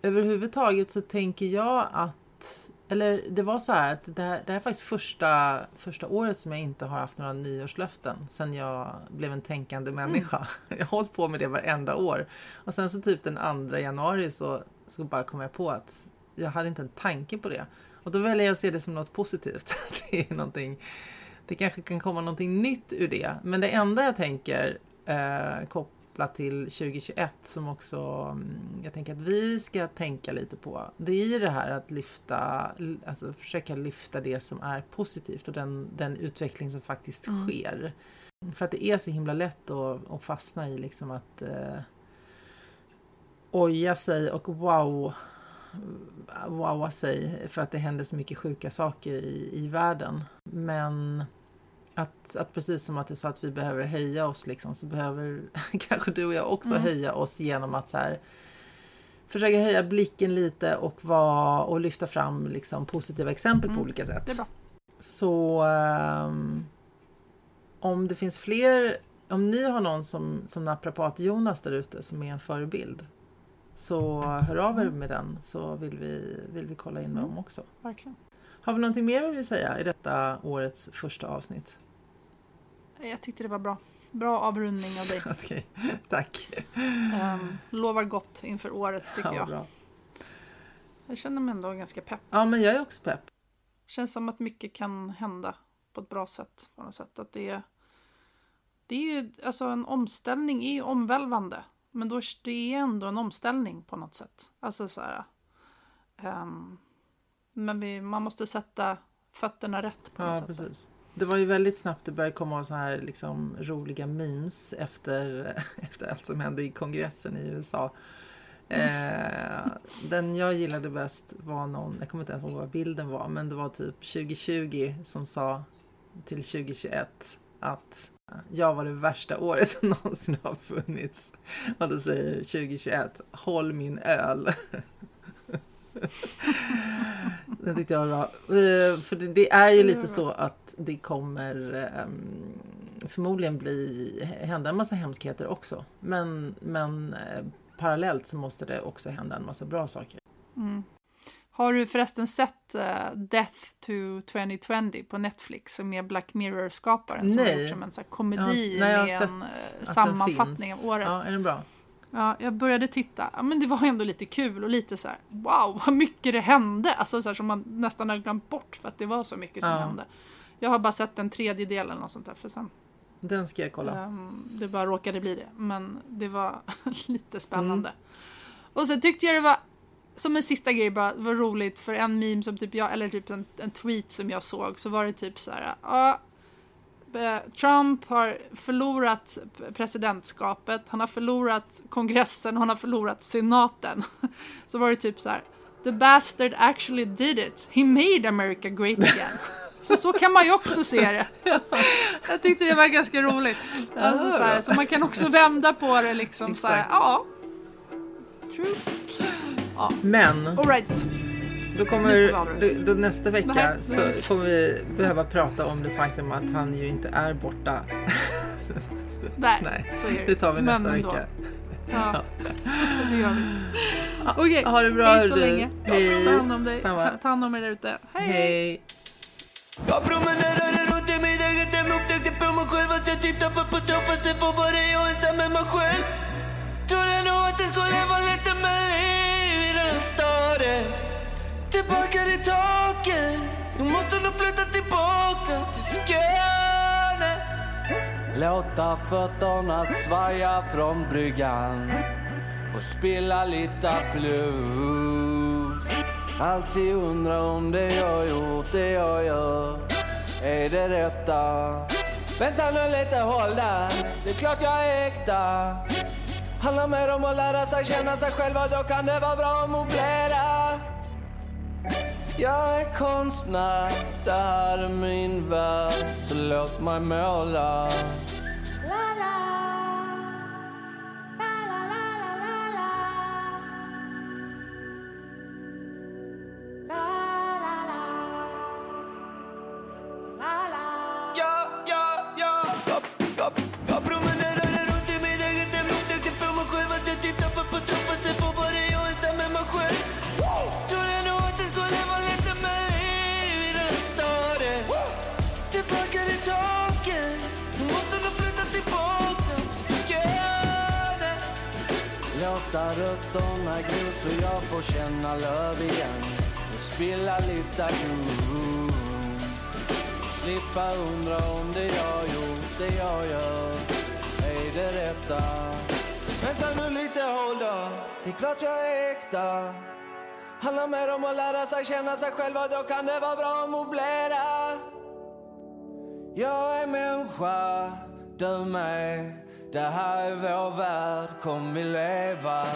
överhuvudtaget så tänker jag att, eller det var så här att det här, det här är faktiskt första, första året som jag inte har haft några nyårslöften sen jag blev en tänkande människa. Jag har hållit på med det varenda år. Och sen så typ den 2 januari så, så bara kom jag på att jag hade inte en tanke på det. Och då väljer jag att se det som något positivt. Det är någonting, det kanske kan komma någonting nytt ur det. Men det enda jag tänker eh, kopplat till 2021 som också mm, jag tänker att vi ska tänka lite på. Det är ju det här att lyfta, alltså försöka lyfta det som är positivt och den, den utveckling som faktiskt Mm. sker. För att det är så himla lätt att, att fastna i liksom att eh, oja sig och wow wowa sig för att det händer så mycket sjuka saker i, i världen. Men att, att precis som att det är så att vi behöver höja oss liksom, så behöver kanske du och jag också Mm. höja oss genom att så här, försöka höja blicken lite och, vara, och lyfta fram liksom, positiva exempel Mm. på olika sätt. Det är bra. Så ehm, om det finns fler, om ni har någon som, som naprapat-Jonas där ute som är en förebild så hör av er med den så vill vi, vill vi kolla in Mm. dem också. Verkligen. Har vi någonting mer vi vill säga i detta årets första avsnitt? Jag tyckte det var bra. Bra avrundning av dig. Okej, tack. Um, lovar gott inför året tycker Ja, jag. bra. Jag känner mig ändå ganska pepp. ja, men jag är också pepp. Känns som att mycket kan hända på ett bra sätt. På något sätt. Att det, är, det är ju, alltså en omställning är ju omvälvande. Men då, det är ändå en omställning på något sätt. Alltså så här. ehm, men vi, man måste sätta fötterna rätt på något Ja, sätt. precis. Det var ju väldigt snabbt det började komma så här liksom roliga memes efter, efter allt som hände i kongressen i USA. Eh, den jag gillade bäst var någon, jag kommer inte ens ihåg vad bilden var, men det var typ 2020 som sa till 2021 att jag var det värsta året som någonsin har funnits. Och då säger 2021, håll min öl. Den tyckte jag var bra. Eh, För det, det är ju Det lite så att det kommer ehm, förmodligen bli, hända en massa hemskheter också. Men, men eh, parallellt så måste det också hända en massa bra saker. Mm. Har du förresten sett eh, Death to 2020 på Netflix som är Black Mirror-skaparen som har gjort som en så komedi har med en eh, den sammanfattning av året. Ja, är den bra? Ja, jag började titta. Ja, men det var ändå lite kul och lite så här, wow, vad mycket det hände. Alltså så här, som man nästan har glömt bort för att det var så mycket som Ja. hände. Jag har bara sett en tredjedel eller något sånt där för sen. Den ska jag kolla. ehm, det bara råkade bli det. Men det var lite spännande. Mm. Och så tyckte jag det var, som en sista grej bara, det var roligt för en meme som typ jag, eller typ en, en tweet som jag såg så var det typ så här, ja, Trump har förlorat presidentskapet, han har förlorat kongressen, han har förlorat senaten. Så var det typ så här, the bastard actually did it, he made America great again. Så så kan man ju också se det. Jag tyckte det var ganska roligt. Alltså, så, här, så man kan också vända på det liksom så här, ja. True. Men Alright. Då Nu kommer, då, då nästa vecka Nej, så nej. kommer vi behöva prata om det faktum att han ju inte är borta. Nej, Nej, så är det. Det tar vi Men nästa ändå. vecka. Ja, det gör vi. Okej, Ha det bra hej så hörru. länge. Hej. Ta hand om dig. Samma. Ta hand om er där ute. Hej! Hej. Jag promenerade runt i min egen dröm Upptäckte på mig själv att jag tittar på putten fast det på bara jag ensam med mig själv Trodde nog att det skulle vara lite mer liv i den staden Tillbaka till taket Nu måste nog flytta tillbaka till Skåne Låta fötterna svaja från bryggan och spilla lite blues. Alltid undra om det jag gjort, det jag gör, är det rätta. Vänta nu lite, håll där. Det är klart jag är äkta. Handlar mer om att lära sig känna sig själv och då kan det vara bra att möblera. Jag är konstnär, det här är min värld, så låt mig måla. Ja, undra om det jag gjort, det jag gör, är det rätta. Vänta nu lite, håll då. Det är klart jag är äkta. Handlar mer om att lära sig känna sig själv och då kan det vara bra att möblera. Jag är människa, du med. Det här är vår värld, kom vi leva.